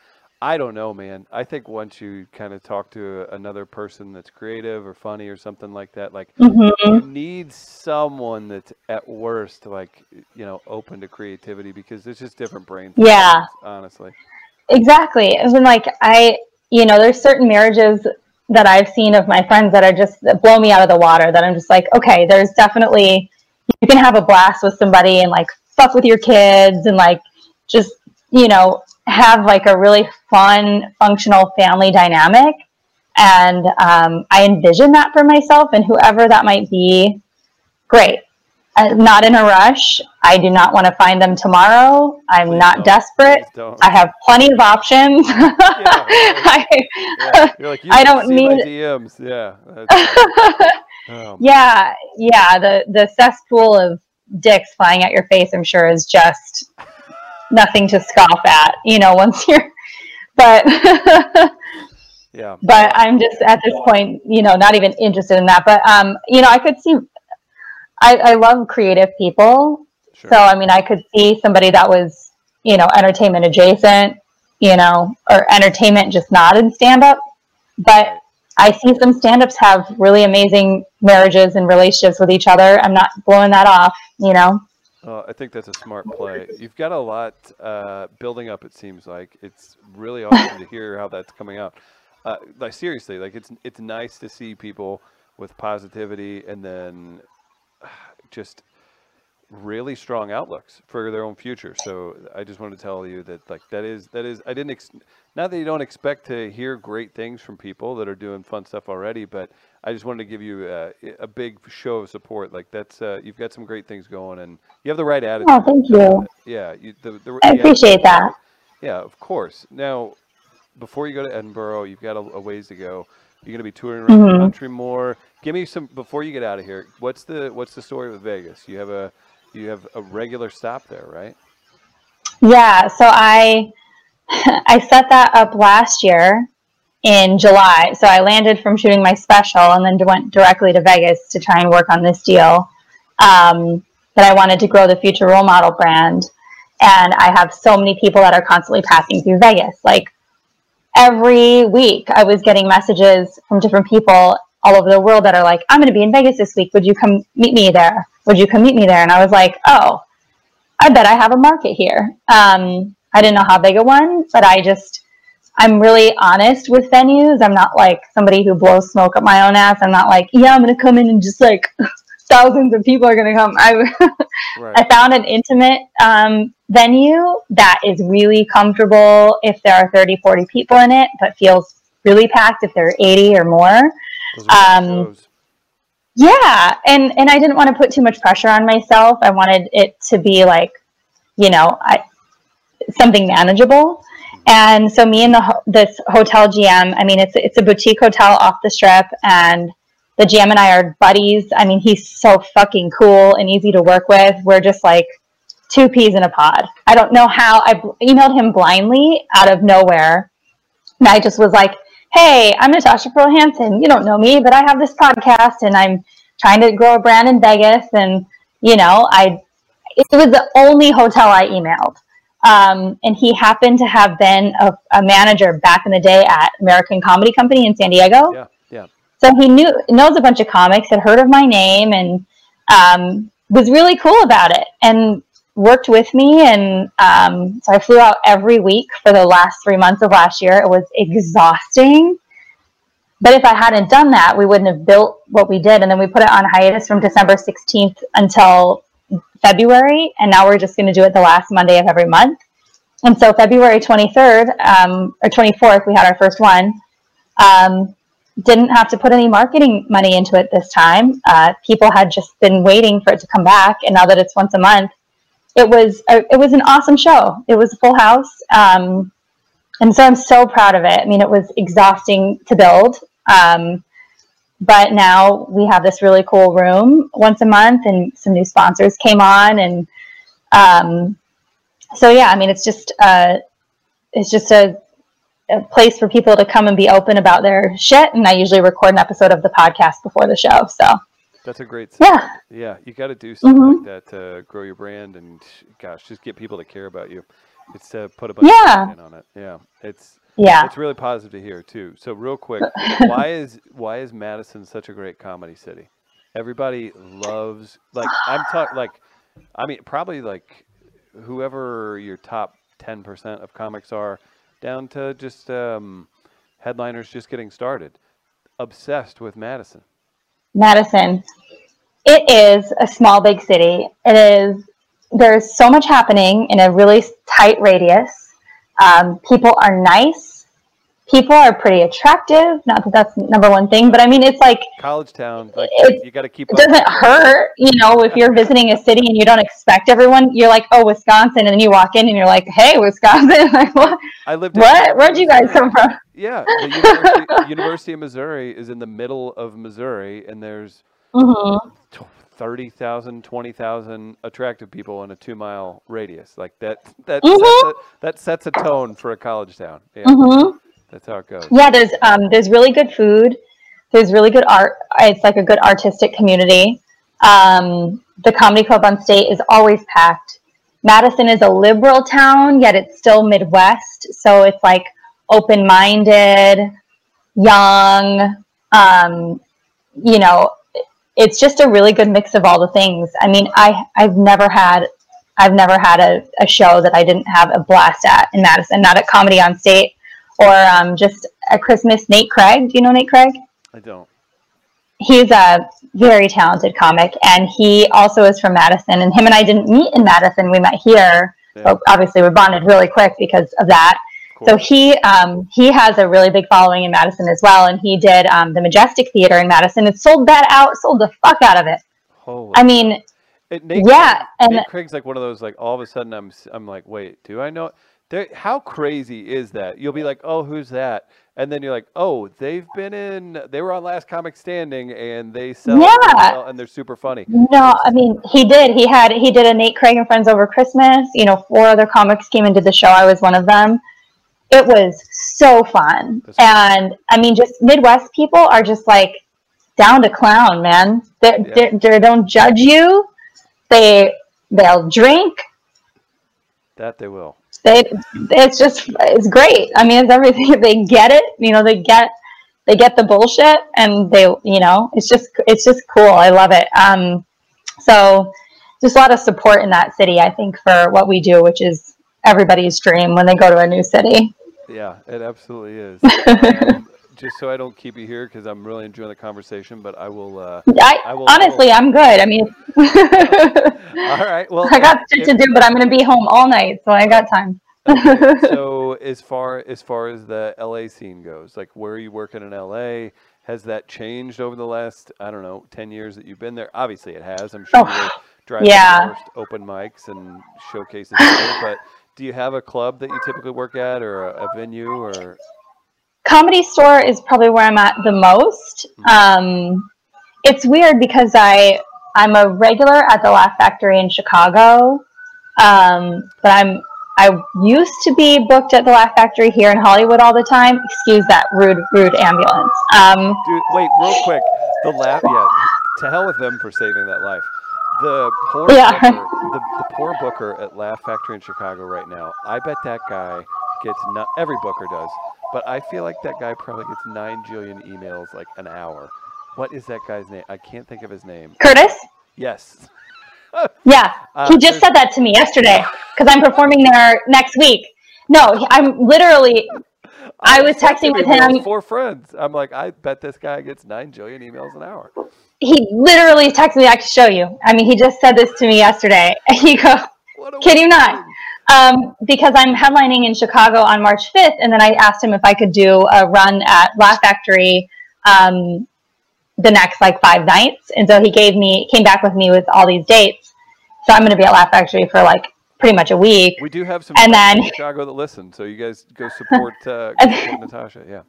I don't know, man. I think once you kind of talk to another person that's creative or funny or something like that, like Mhm. you need someone that's at worst like you know open to creativity because there's just different brains. Yeah. honestly. Exactly. And like I, you know, there's certain marriages that I've seen of my friends that are just that blow me out of the water. That I'm just like, okay, there's definitely you can have a blast with somebody and like fuck with your kids and like just you know have like a really fun functional family dynamic. And um, I envision that for myself and whoever that might be. Great. I'm not in a rush. I do not want to find them tomorrow. I'm Please not don't. desperate. Don't. I have plenty of options. I, Yeah, You're like, you I don't need- DMs. Yeah. oh, yeah, yeah. The the cesspool of dicks flying at your face, I'm sure, is just nothing to scoff at. You know, once you're, but yeah. but I'm just at this point, you know, not even interested in that. But um, you know, I could see. I, I love creative people, Sure. So I mean, I could see somebody that was, you know, entertainment adjacent, you know, or entertainment just not in stand up. But I see some stand ups have really amazing marriages and relationships with each other. I'm not blowing that off, you know. Uh, I think that's a smart play. You've got a lot uh, building up. It seems like it's really awesome to hear how that's coming out. Uh, like seriously, like it's it's nice to see people with positivity and then just really strong outlooks for their own future. So I just wanted to tell you that like that is that is I didn't ex- not that you don't expect to hear great things from people that are doing fun stuff already, but I just wanted to give you uh, a big show of support. Like that's uh, you've got some great things going, and you have the right attitude. Oh, thank you. Yeah, you, the, the, I the appreciate that. Yeah, of course. Now, before you go to Edinburgh, you've got a, a ways to go. You're going to be touring around the Mhm. country more. Give me some before you get out of here. What's the what's the story with Vegas? You have a you have a regular stop there, right? Yeah, so I I set that up last year in July. So I landed from shooting my special and then went directly to Vegas to try and work on this deal. Um, that I wanted to grow the future role model brand. And I have so many people that are constantly passing through Vegas. Like every week, I was getting messages from different people all over the world that are like, I'm going to be in Vegas this week. Would you come meet me there? Would you come meet me there? And I was like, oh, I bet I have a market here. Um, I didn't know how big a one, but I just, I'm really honest with venues. I'm not like somebody who blows smoke up my own ass. I'm not like, yeah, I'm going to come in and just like thousands of people are going to come. I, Right. I found an intimate um, venue that is really comfortable if there are 30, 40 people in it, but feels really packed if there are 80 or more. Those are good um. Yeah, and and I didn't want to put too much pressure on myself. I wanted it to be like, you know, I, something manageable. And so me and the this hotel GM, I mean, it's it's a boutique hotel off the strip, and the GM and I are buddies. I mean, he's so fucking cool and easy to work with. We're just like two peas in a pod. I don't know how I emailed him blindly out of nowhere, and I just was like, "Hey, I'm Natasha Pearl Hansen. You don't know me, but I have this podcast, and I'm trying to grow a brand in Vegas, and you know, I." It was the only hotel I emailed. Um, and he happened to have been a, a manager back in the day at American Comedy Company in San Diego. Yeah. So he knew knows a bunch of comics, had heard of my name, and um, was really cool about it, and worked with me. And um, so I flew out every week for the last three months of last year. It was exhausting. But if I hadn't done that, we wouldn't have built what we did. And then we put it on hiatus from December 16th until February. And now we're just going to do it the last Monday of every month. And so February 23rd um, or 24th, we had our first one. Um, didn't have to put any marketing money into it this time. Uh, people had just been waiting for it to come back, and now that it's once a month, it was a, it was an awesome show. It was a full house, um, and so I'm so proud of it. I mean, it was exhausting to build, um, but now we have this really cool room once a month, and some new sponsors came on, and um, so yeah, I mean, it's just uh, it's just a a place for people to come and be open about their shit. And I usually record an episode of the podcast before the show. So That's a great. yeah, Yeah, you got to do something Mhm. like that to grow your brand and gosh, just get people to care about you. It's to put a bunch Yeah. of on it. Yeah, it's yeah. it's really positive to hear too. So real quick, why is why is Madison such a great comedy city? Everybody loves like I'm talking like I mean probably like whoever your top ten percent of comics are, down to just um, headliners just getting started, obsessed with Madison. Madison. It is a small, big city. It is, there's so much happening in a really tight radius. Um, people are nice. People are pretty attractive. Not that that's number one thing, but I mean, it's like, College town, like you got to keep it up. doesn't hurt, you know, if you're visiting a city and you don't expect everyone, you're like, oh, Wisconsin. And then you walk in and you're like, hey, Wisconsin. like, what? I lived. in- What? Where'd you guys come from? Yeah, the University, University of Missouri is in the middle of Missouri, and there's hmm 30,000, 20,000 attractive people in a two mile radius. Like that, that, Mhm. sets a, that sets a tone for a college town. Yeah, hmm that's how it goes. Yeah, there's um, there's really good food. There's really good art. It's like a good artistic community. Um, the comedy club on State is always packed. Madison is a liberal town, yet it's still Midwest, so it's like open-minded, young. Um, you know, it's just a really good mix of all the things. I mean, I I've never had I've never had a, a show that I didn't have a blast at in Madison. Not at Comedy on State or um, just a Christmas. Nate Craig, do you know Nate Craig? I don't. He's a very talented comic, and he also is from Madison. And him and I didn't meet in Madison; we met here. Yeah, So obviously, we bonded really quick because of that. of So he um, he has a really big following in Madison as well, and he did um, the Majestic Theater in Madison. It sold that out, sold the fuck out of it. Holy I mean, It, Nate Yeah, Craig, and- Nate Craig's like one of those like all of a sudden I'm I'm like wait do I know there how crazy is that you'll be like oh who's that and then you're like, oh, they've been in, they were on Last Comic Standing, and they sell, Yeah. well, and they're super funny. No, I mean he did. He had he did a Nate Craig and Friends over Christmas. You know, four other comics came into the show. I was one of them. It was so fun, That's and I mean, just Midwest people are just like down to clown, man. They Yeah. they they don't judge you. They they'll drink. That they will. They it's just it's great. I mean, it's everything. They get it. You know, they get they get the bullshit, and they you know it's just it's just cool. I love it. Um, so just a lot of support in that city. I think for what we do, which is everybody's dream when they go to a new city. Yeah, it absolutely is. um, just so I don't keep you here because I'm really enjoying the conversation, but I will. Uh, I, I will- I honestly, I'm good. I mean, all right. Well, I got shit to do, but I'm going to be home all night, so I got time. so as far as far as the LA scene goes, like where are you working in LA? Has that changed over the last I don't know ten years that you've been there? Obviously, it has. I'm sure Oh, you're driving yeah. open mics and showcases. but do you have a club that you typically work at, or a, a venue, or comedy store is probably where I'm at the most. Um, it's weird because I I'm a regular at the Laugh Factory in Chicago, um, but I'm I used to be booked at the Laugh Factory here in Hollywood all the time. Excuse that rude rude ambulance. Um, Dude, wait, real quick. The laugh, yeah. To hell with them for saving that life. The poor Yeah. booker, the, the poor booker at Laugh Factory in Chicago right now. I bet that guy gets not every booker does, but I feel like that guy probably gets nine jillion emails like an hour. What is that guy's name? I can't think of his name. Curtis. Yes. Yeah, Uh, he just said that to me yesterday because I'm performing there next week. No, I'm literally. I was texting with him. Four friends. I'm like, I bet this guy gets nine jillion emails an hour. He literally texted me. I can show you. I mean, he just said this to me yesterday. He goes. Kid you not. Um, because I'm headlining in Chicago on March 5th, and then I asked him if I could do a run at Laugh Factory um, the next like five nights, and so he gave me came back with me with all these dates. So I'm going to be at Laugh Factory for like pretty much a week. We do have some And friends in then- Chicago that listen, so you guys go support, uh, go support Natasha. Yeah.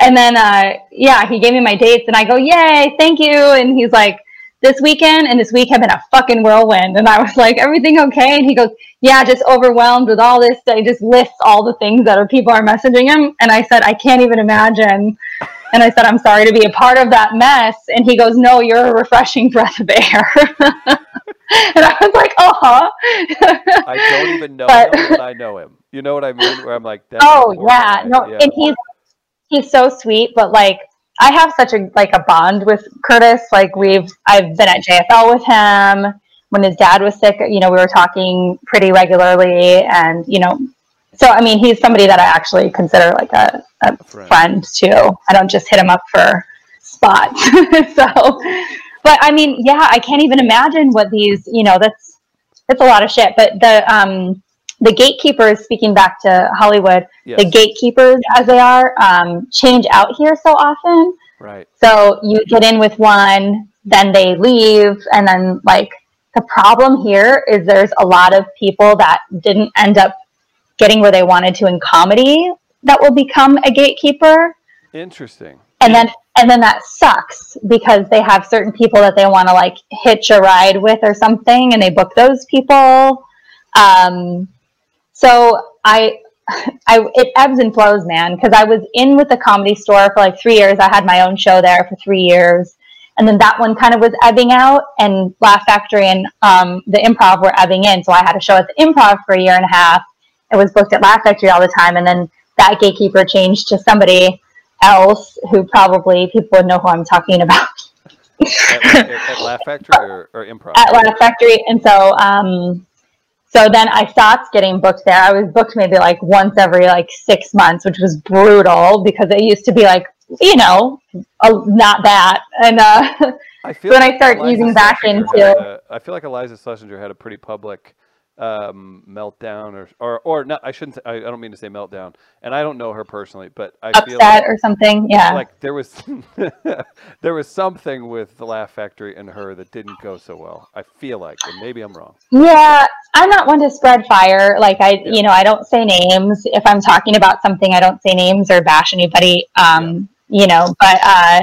And then, uh, yeah, he gave me my dates, and I go, "Yay, thank you!" And he's like, "This weekend and this week have been a fucking whirlwind." And I was like, "Everything okay?" And he goes, "Yeah, just overwhelmed with all this." He just lists all the things that are people are messaging him, and I said, "I can't even imagine." And I said, "I'm sorry to be a part of that mess." And he goes, "No, you're a refreshing breath of air." and I was like, "Uh huh." I don't even know But- him, but I know him. You know what I mean? Where I'm like, oh yeah no yeah. and he's he's so sweet but like i have such a like a bond with curtis. Like we've i've been at jfl with him. When his dad was sick you know we were talking pretty regularly and you know so i mean he's somebody that i actually consider like a, a Friend. friend too. I don't just hit him up for spots. So but i mean yeah i can't even imagine what these you know that's that's a lot of shit. But the um the gatekeepers speaking back to hollywood yes. the gatekeepers as they are um, change out here so often right. so you get in with one then they leave and then like the problem here is there's a lot of people that didn't end up getting where they wanted to in comedy that will become a gatekeeper Interesting. and then and then that sucks because they have certain people that they want to like hitch a ride with or something and they book those people um, so i i it ebbs and flows man because i was in with the comedy store for like three years. I had my own show there for three years. And then that one kind of was ebbing out and laugh factory and um, the improv were ebbing in. So i had a show at the improv for a year and a half. It was booked at laugh factory all the time and then that gatekeeper changed to somebody else who probably people would know who I'm talking about. At, at, at Laugh Factory or, or Improv? at Laugh Factory. And so, um, so then I stopped getting booked there. I was booked maybe like once every like six months, which was brutal because it used to be like, you know, not that. And uh, I feel when like I start Iliza using back Shlesinger into- a- I feel like Iliza Shlesinger had a pretty public um, meltdown or or or no, I shouldn't. I, I don't mean to say meltdown, and I don't know her personally, but I feel Upset like, or something. Yeah. like there was there was something with the Laugh Factory and her that didn't go so well. I feel like, and maybe I'm wrong. Yeah, I'm not one to spread fire. Like I, you know, I don't say names. If I'm talking about something, I don't say names or bash anybody. Um, you know, but uh,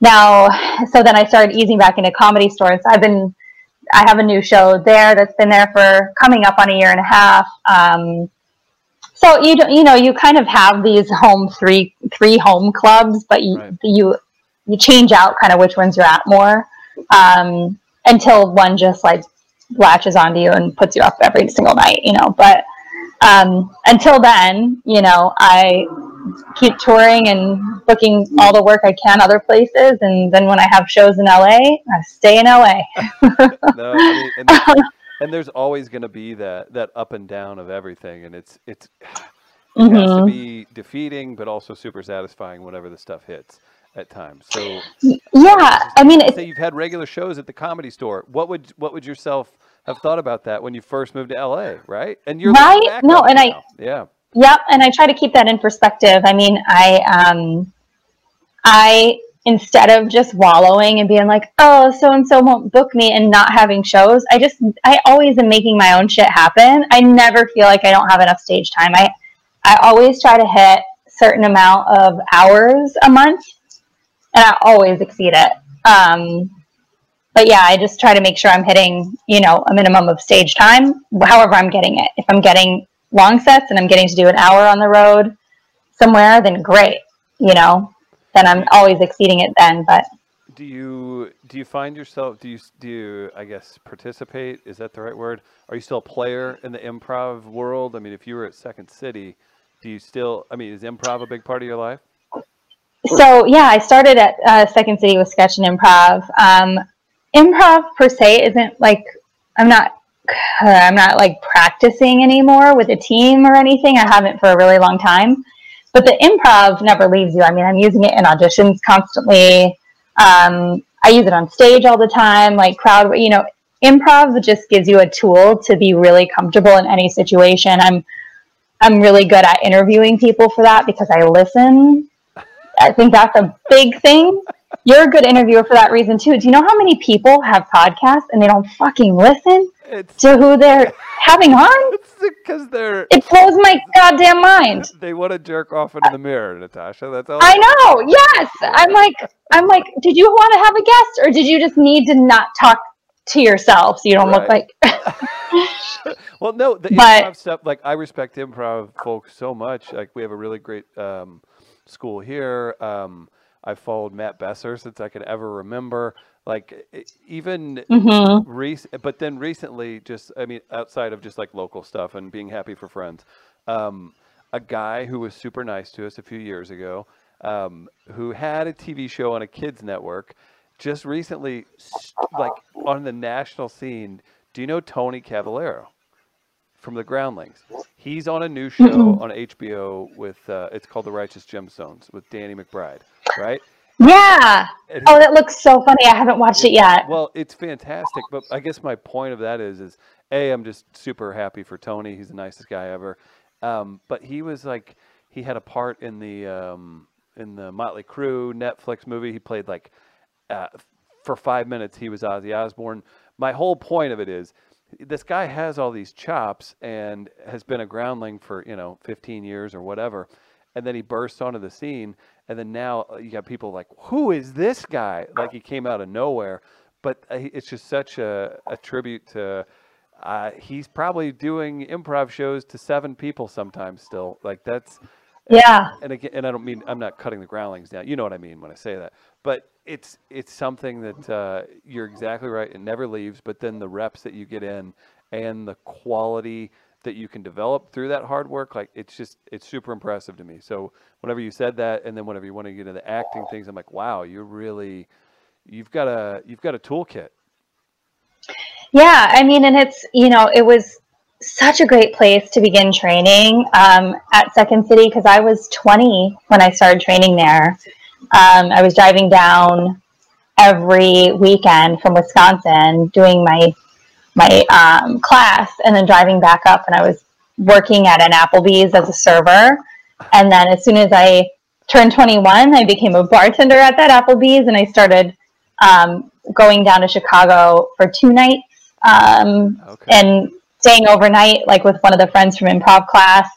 now, so then I started easing back into comedy stores. I've been, I have a new show there that's been there for coming up on a year and a half. Um, so you don't, you know, you kind of have these home three three home clubs, but you Right. you you change out kind of which ones you're at more um, until one just like latches onto you and puts you up every single night, you know. But um, until then, you know, I keep touring and booking all the work I can other places, and then when I have shows in LA, I stay in LA. No, I mean, and, there's- and there's always going to be that that up and down of everything, and it's it's it has to mm-hmm. be defeating, but also super satisfying whenever the stuff hits at times. So Yeah, I mean, say you've had regular shows at the comedy store. What would what would yourself have thought about that when you first moved to LA, right? And you're Right? No, and I- yeah, Yep, and I try to keep that in perspective. I mean, I um I instead of just wallowing and being like, "Oh, so and so won't book me" and not having shows, I just I always am making my own shit happen. I never feel like I don't have enough stage time. I I always try to hit certain amount of hours a month and I always exceed it. Um but yeah, I just try to make sure I'm hitting, you know, a minimum of stage time, however I'm getting it. If I'm getting long sets and I'm getting to do an hour on the road somewhere, then great, you know, then I'm always exceeding it then. But Do you do you find yourself do you do you I guess participate is that the right word? Are you still a player in the improv world? I mean, if you were at Second City, do you still? I mean, is improv a big part of your life? so yeah, I started at uh, Second City with sketch and improv. Um, improv per se isn't like I'm not I'm not like practicing anymore with a team or anything. I haven't for a really long time. But the improv never leaves you. I mean, I'm using it in auditions constantly. Um, I use it on stage all the time, like crowd. You know, improv just gives you a tool to be really comfortable in any situation. I'm I'm really good at interviewing people for that because I listen. I think that's a big thing. You're a good interviewer for that reason too. Do you know how many people have podcasts and they don't fucking listen It's to who they're having on? It's because they're It blows my goddamn mind. they want to jerk off into the mirror, Natasha. That's all. I know. Yes. I'm like I'm like, did you want to have a guest or did you just need to not talk to yourself so you don't look like Well, no, the But- improv stuff. Like, I respect improv folks so much. Like, we have a really great um, school here. Um, I followed Matt Besser since I can ever remember. Like, even Mhm. rec- but then recently, just I mean, outside of just like local stuff and being happy for friends, um, a guy who was super nice to us a few years ago, um, who had a TV show on a kids network, just recently, like on the national scene. Do you know Tony Cavalero from the Groundlings? He's on a new show on HBO with uh, it's called The Righteous Gemstones with Danny McBride, right? Yeah. And- Oh, that looks so funny. I haven't watched it yet. well, it's fantastic, but I guess my point of that is, is a I'm just super happy for Tony. He's the nicest guy ever. Um, but he was like, he had a part in the um, in the Motley Crue Netflix movie. He played like uh, for five minutes. He was Ozzy Osbourne. My whole point of it is, this guy has all these chops and has been a groundling for you know 15 years or whatever. And then he bursts onto the scene, and then now uh, you got people like, "Who is this guy?" Like he came out of nowhere, but uh, it's just such a, a tribute to. Uh, he's probably doing improv shows to seven people sometimes still. Like that's Yeah. and again, and I don't mean I'm not cutting the groundlings down. You know what I mean when I say that. But it's it's something that uh, you're exactly right. It never leaves. But then the reps that you get in and the quality that you can develop through that hard work, like it's just it's super impressive to me. So whenever you said that, and then whenever you want to get into the acting things, I'm like, wow, you're really you've got a you've got a toolkit. Yeah, I mean, and it's you know, it was such a great place to begin training um, at Second City because I was 20 when I started training there. Um, I was driving down every weekend from Wisconsin doing my my um, class and then driving back up and I was working at an Applebee's as a server. And then as soon as I turned 21, I became a bartender at that Applebee's and I started um, going down to Chicago for two nights um, Okay. and staying overnight, like with one of the friends from improv class,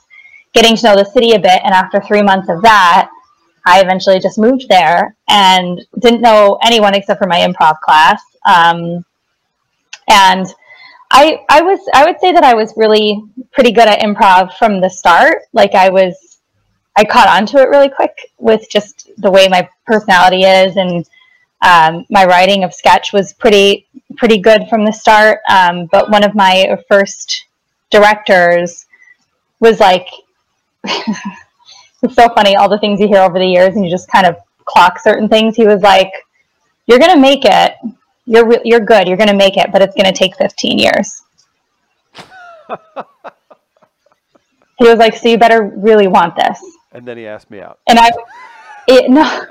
getting to know the city a bit. And after three months of that, I eventually just moved there and didn't know anyone except for my improv class. Um, and I, I was, I would say that I was really pretty good at improv from the start. Like I was, I caught on to it really quick with just the way my personality is and um, my writing of sketch was pretty pretty good from the start. Um, but one of my first directors was like, it's so funny all the things you hear over the years, and you just kind of clock certain things. He was like, "You're gonna make it. You're re- you're good. You're gonna make it, but it's gonna take 15 years." he was like, "So you better really want this." And then he asked me out. and I, it, no,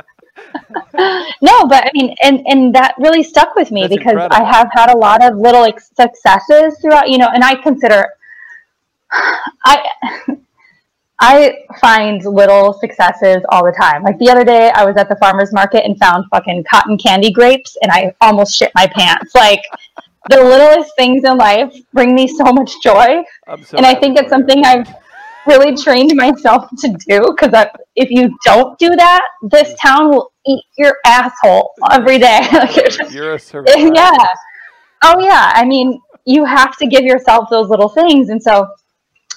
no, but I mean, and and that really stuck with me That's because I have had a lot of little successes throughout, you know, and I consider, I, I find little successes all the time. Like the other day, I was at the farmers market and found fucking cotton candy grapes, and I almost shit my pants. Like the littlest things in life bring me so much joy so and I think it's for you. something I've really trained myself to do because if you don't do that, this town will eat your asshole every day. Like, You're a survivor. yeah. Oh yeah. I mean, you have to give yourself those little things, and so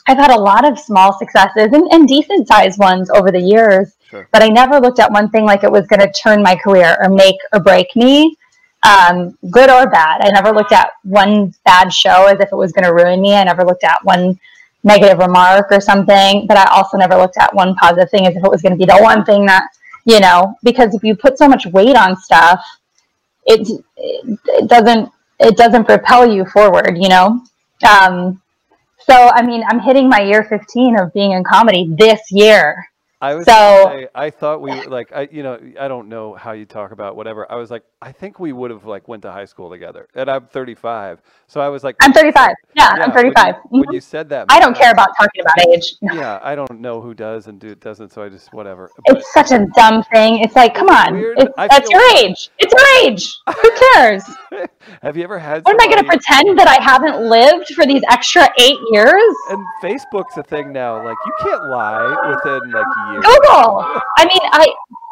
I've had a lot of small successes and, and decent sized ones over the years. Sure. But I never looked at one thing like it was going to turn my career or make or break me, um, good or bad. I never looked at one bad show as if it was going to ruin me. I never looked at one negative remark or something, but I also never looked at one positive thing as if it was going to be the one thing that, you know, because if you put so much weight on stuff, it, it, it doesn't, it doesn't propel you forward, you know? Um, so, I mean, I'm hitting my year 15 of being in comedy this year. I was So- say, I thought we like I you know I don't know how you talk about whatever. I was like I think we would have like went to high school together. And I'm 35, so I was like I'm 35. Yeah, yeah, I'm when you- 35. When mm-hmm. you said that, I don't care about talking about age. Yeah, I don't know who does and do doesn't, so I just whatever. But It's such a dumb thing. It's like, come on, it's, that's your age. It's your age. Who cares? have you ever had? What am I going to pretend that I haven't lived for these extra eight years? And Facebook's a thing now. Like you can't lie within like years. Google. I mean, I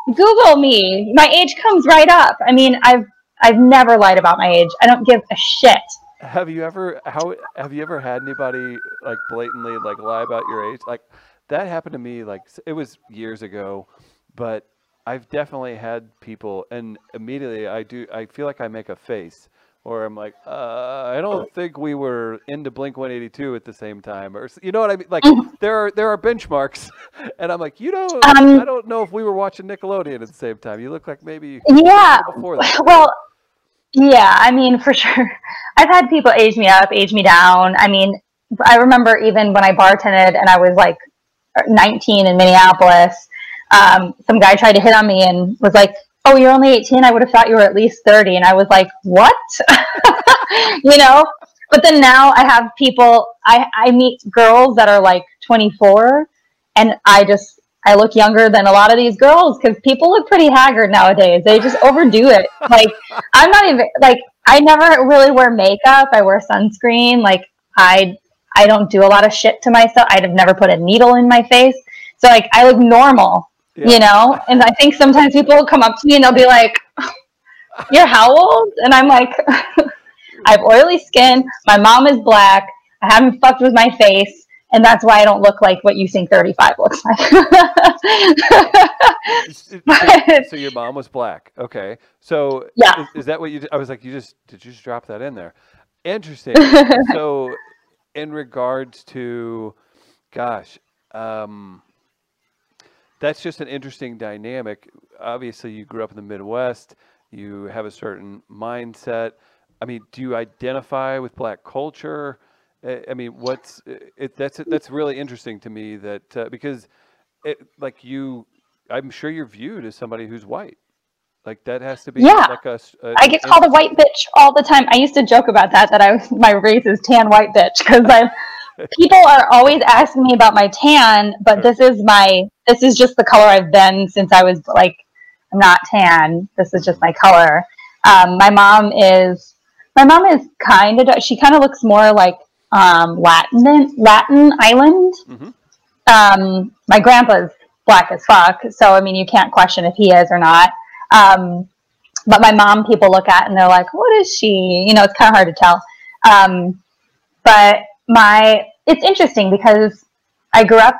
Google me. My age comes right up. I mean, I've I've never lied about my age. I don't give a shit. Have you ever how have you ever had anybody like blatantly like lie about your age? Like that happened to me like it was years ago, but I've definitely had people and immediately I do I feel like I make a face or I'm like uh, I don't think we were into Blink 182 at the same time or you know what I mean like there are there are benchmarks and I'm like you don't Um, I don't know if we were watching Nickelodeon at the same time. You look like maybe Yeah. before that. Well, yeah, I mean, for sure. I've had people age me up, age me down. I mean, I remember even when I bartended and I was like 19 in Minneapolis, um, some guy tried to hit on me and was like, Oh, you're only 18? I would have thought you were at least 30. And I was like, What? you know? But then now I have people, I, I meet girls that are like 24 and I just, I look younger than a lot of these girls because people look pretty haggard nowadays. They just overdo it. Like, I'm not even, like, I never really wear makeup. I wear sunscreen. Like, I, I don't do a lot of shit to myself. I'd have never put a needle in my face. So, like, I look normal, Yeah. you know? And I think sometimes people will come up to me and they'll be like, You're how old? And I'm like, I have oily skin. My mom is black. I haven't fucked with my face. And that's why I don't look like what you think 35 looks like. S- But- so your mom was black. Okay. So Yeah. is, is that what you? Did? I was like, you just did you just drop that in there? Interesting. so, in regards to, gosh, um, that's just an interesting dynamic. Obviously, you grew up in the Midwest. You have a certain mindset. I mean, do you identify with black culture? I mean, what's it? That's that's really interesting to me. That uh, because, it, like you, I'm sure you're viewed as somebody who's white. Like that has to be Yeah. like a. s- a- I get called a white bitch all the time. I used to joke about that that I my race is tan white bitch because I people are always asking me about my tan, but this is my this is just the color I've been since I was like I'm not tan. This is just my color. Um, my mom is my mom is kind of she kind of looks more like um, Latin Latin island. Mhm. Um, my grandpa's black as fuck, so I mean you can't question if he is or not. Um, but my mom people look at and they're like, "What is she?" You know, it's kind of hard to tell. Um, but my it's interesting because I grew up.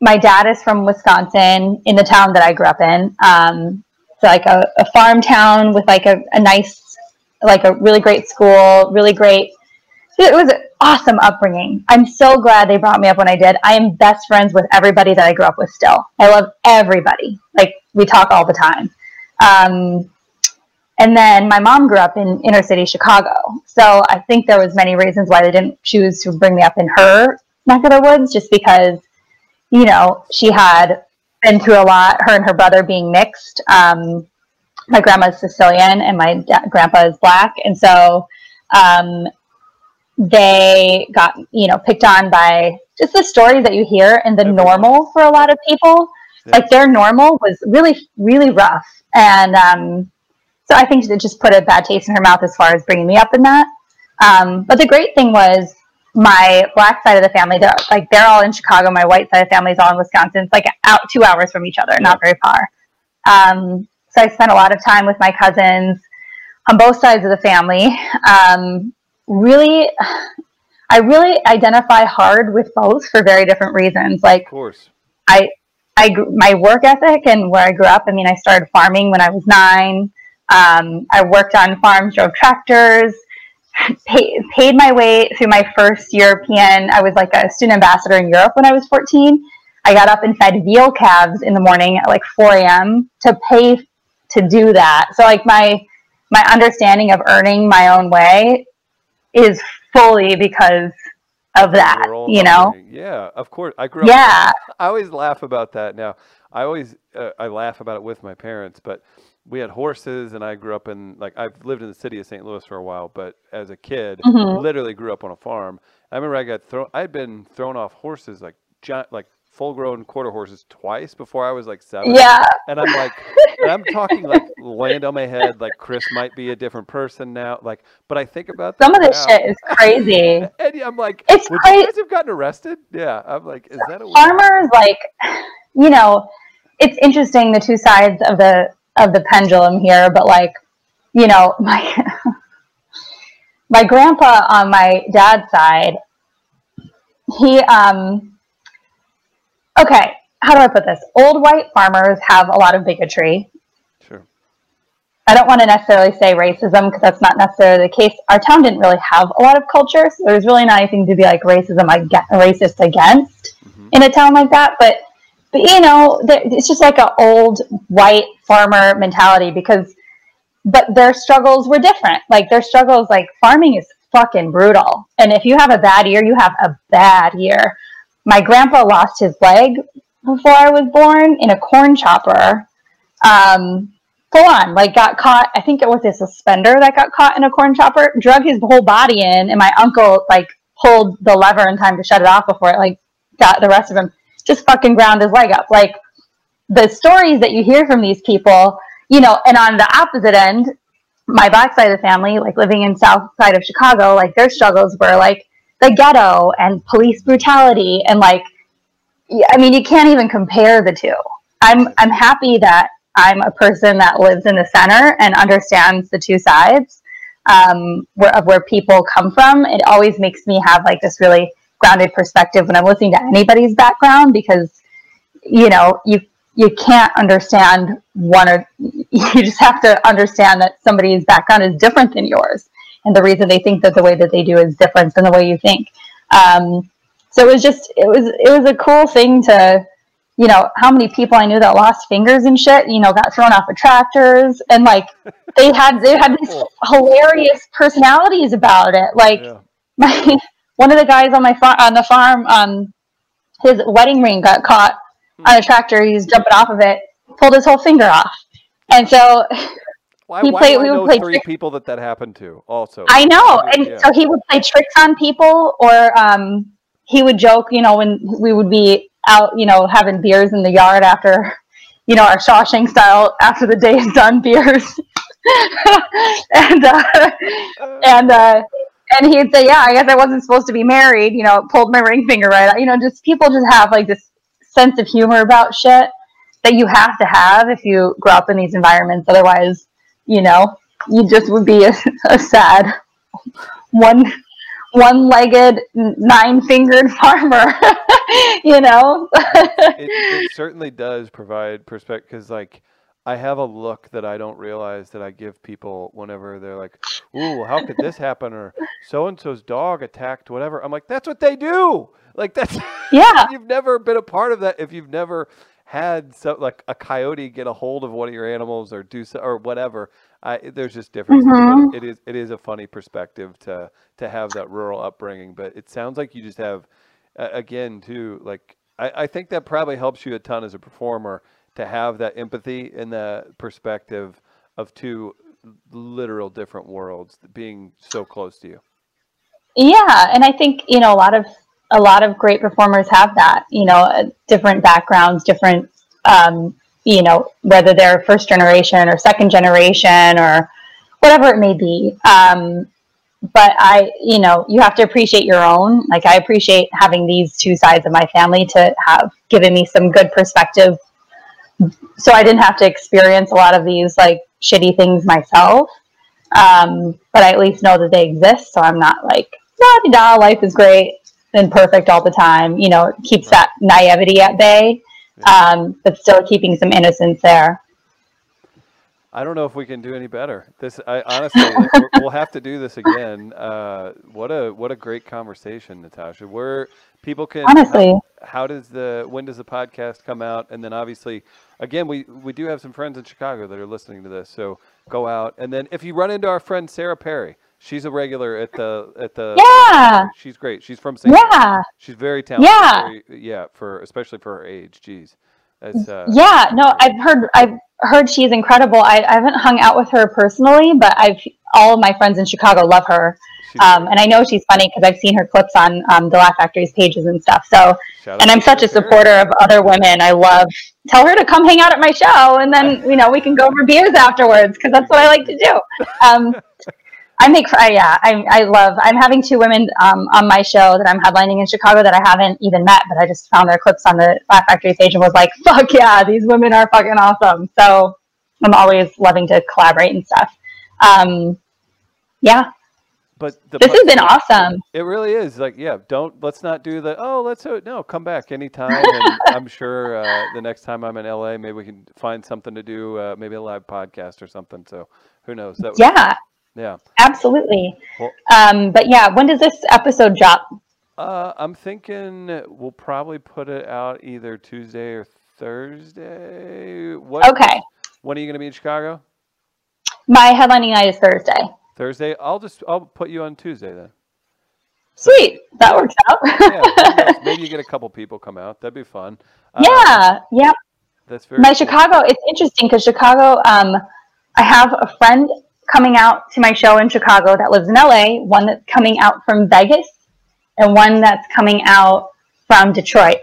My dad is from Wisconsin, in the town that I grew up in. Um, it's like a, a farm town with like a, a nice, like a really great school, really great. It was an awesome upbringing. I'm so glad they brought me up when I did. I am best friends with everybody that I grew up with still. I love everybody. Like we talk all the time. Um, and then my mom grew up in inner city Chicago. So I think there was many reasons why they didn't choose to bring me up in her neck of the woods, just because, you know, she had been through a lot, her and her brother being mixed. Um, my grandma's Sicilian and my da- grandpa is black. And so um, they got, you know, picked on by just the stories that you hear and the Everyone. normal for a lot of people. Yeah. Like their normal was really, really rough. And um, so I think it just put a bad taste in her mouth as far as bringing me up in that. Um, but the great thing was my black side of the family, they're like they're all in Chicago. My white side of the family is all in Wisconsin. It's like out two hours from each other, not very far. Um, so I spent a lot of time with my cousins on both sides of the family. Um, really, I really identify hard with both for very different reasons. Like Of course. I, I, my work ethic and where I grew up. I mean, I started farming when I was nine. Um, I worked on farms, drove tractors, paid, paid my way through my first European. I was like a student ambassador in Europe when I was 14. I got up and fed veal calves in the morning at like 4 a.m. to pay to do that. So like my my understanding of earning my own way is fully because of that. You know? Yeah, of course. I grew up. Yeah. I always laugh about that now. I always uh, I laugh about it with my parents, but we had horses and I grew up in like I've lived in the city of St. Louis for a while, but as a kid, Mhm. literally grew up on a farm. I remember I got thrown I'd been thrown off horses like giant like full grown quarter horses twice before I was like 7. Yeah. And I'm like and I'm talking like land on my head like Chris might be a different person now like but I think about Some of this now, shit is crazy. And yeah, I'm like, It's would cra- you guys have gotten arrested? Yeah, I'm like, is that a weird- Farmers like you know, it's interesting the two sides of the of the pendulum here, but like, you know, my my grandpa on my dad's side, he um okay, how do I put this? Old white farmers have a lot of bigotry. Sure. I don't want to necessarily say racism because that's not necessarily the case. Our town didn't really have a lot of culture, so there's really not anything to be like racism, like racist against Mhm. in a town like that. But, but you know, it's just like an old white farmer mentality because, but their struggles were different. Like their struggles, like farming is fucking brutal, and if you have a bad year, you have a bad year. My grandpa lost his leg before I was born in a corn chopper. Um, full on, like got caught. I think it was a suspender that got caught in a corn chopper, drug his whole body in, and my uncle like pulled the lever in time to shut it off before it like got the rest of him. Just fucking ground his leg up. Like the stories that you hear from these people, you know, and on the opposite end, my black side of the family, like living in south side of Chicago, like their struggles were like the ghetto and police brutality and like I mean you can't even compare the two. I'm I'm happy that I'm a person that lives in the center and understands the two sides um, where, of where people come from. It always makes me have like this really grounded perspective when I'm listening to anybody's background because you know you you can't understand one or you just have to understand that somebody's background is different than yours. And the reason they think that the way that they do is different than the way you think. Um, so it was just it was it was a cool thing to you know how many people i knew that lost fingers and shit you know got thrown off of tractors and like they had they had these hilarious personalities about it. Like Yeah. my one of the guys on my farm on the farm um his wedding ring got caught on a tractor he was jumping off of it pulled his whole finger off And so Why, We why play- we would play three trick- people that that happened to? Also, I know. And yeah. so he would play tricks on people or um, he would joke, you know, when we would be out, you know, having beers in the yard after, you know, our Shawshank style after the day is done beers. and uh, and uh, and he'd say, "Yeah, I guess I wasn't supposed to be married." You know, pulled my ring finger right out. You know, just people just have like this sense of humor about shit that you have to have if you grow up in these environments. Otherwise, you know, you just would be a, a sad one one-legged nine-fingered farmer. you know. it, it certainly does provide perspective because like i have a look that i don't realize that i give people whenever they're like ooh how could this happen or so and so's dog attacked whatever i'm like that's what they do like that's yeah. you've never been a part of that if you've never had so like a coyote get a hold of one of your animals or do so or whatever I, there's just differences Mhm. but it is it is a funny perspective to to have that rural upbringing but it sounds like you just have uh, again too like I, I think that probably helps you a ton as a performer to have that empathy and the perspective of two literal different worlds being so close to you Yeah, and I think you know a lot of a lot of great performers have that. You know, uh, different backgrounds, different um, you know whether they're first generation or second generation or whatever it may be. Um, but I, you know, you have to appreciate your own. Like I appreciate having these two sides of my family to have given me some good perspective, so I didn't have to experience a lot of these like shitty things myself. Um, but I at least know that they exist, so I'm not like da da life is great and perfect all the time. You know, it keeps that naivety at bay, um, but still keeping some innocence there. I don't know if we can do any better. This, I honestly, like, we'll have to do this again. Uh, what a what a great conversation, Natasha. Where people can Honestly, how does the when does the podcast come out? And then obviously, again, we we do have some friends in Chicago that are listening to this, so go out. And then if you run into our friend Sarah Perry, she's a regular at the at the. yeah, She's great. She's from St. yeah. She's very talented. Yeah. very- yeah, for especially for her age. Jeez, uh, Yeah, no, I've heard I've heard she's incredible. I, I haven't hung out with her personally, but I've all of my friends in Chicago love her, um, and I know she's funny because I've seen her clips on um, the Laugh Factory's pages and stuff. So, shout and I'm such a supporter of other women. I love. Tell her to come hang out at my show, and then you know we can go over beers afterwards because that's what I like to do. Um, I make I, yeah, I I love. I'm having two women um, on my show that I'm headlining in Chicago that I haven't even met, but I just found their clips on the Laugh Factory page and was like, "Fuck yeah, these women are fucking awesome." So I'm always loving to collaborate and stuff. Um, yeah, But the this has been awesome. It really is like yeah. Don't let's not do the oh let's do it. no come back anytime. And I'm sure uh, the next time I'm in LA, maybe we can find something to do. Uh, maybe a live podcast or something. So who knows? That Yeah, yeah. absolutely. Well- Um, but yeah, when does this episode drop? Uh, I'm thinking we'll probably put it out either Tuesday or Thursday. What? Okay, When are you going to be in Chicago? my headlining night is Thursday. Thursday. I'll just I'll put you on Tuesday then. Sweet, that works out. Yeah. Maybe you get a couple people come out. That'd be fun. Uh, yeah, yeah. That's very. my cool. Chicago, it's interesting because Chicago, um, I have a friend coming out to my show in Chicago that lives in LA, one that's coming out from Vegas, and one that's coming out from Detroit.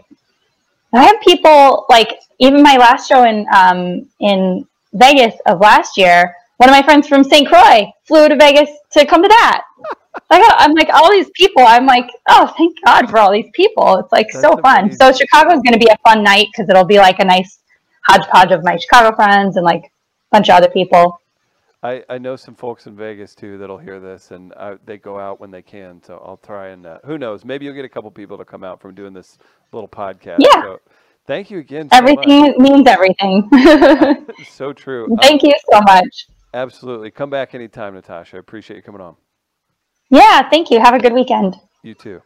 I have people like even my last show in um, in Vegas of last year. One of my friends from St. Croix flew to Vegas to come to that. I got, I'm like all these people. I'm like, oh, thank God for all these people. It's like so That's fun. amazing. So Chicago's going to be a fun night because it'll be like a nice hodgepodge of my Chicago friends and like a bunch of other people. I, I know some folks in Vegas too that'll hear this, and uh, they go out when they can. So I'll try and uh, who knows? Maybe you'll get a couple people to come out from doing this little podcast. Yeah. So thank you again. So Everything means everything. So true. Thank you so much. Absolutely. Come back anytime, Natasha. I appreciate you coming on. Yeah, thank you. Have a good weekend. You too.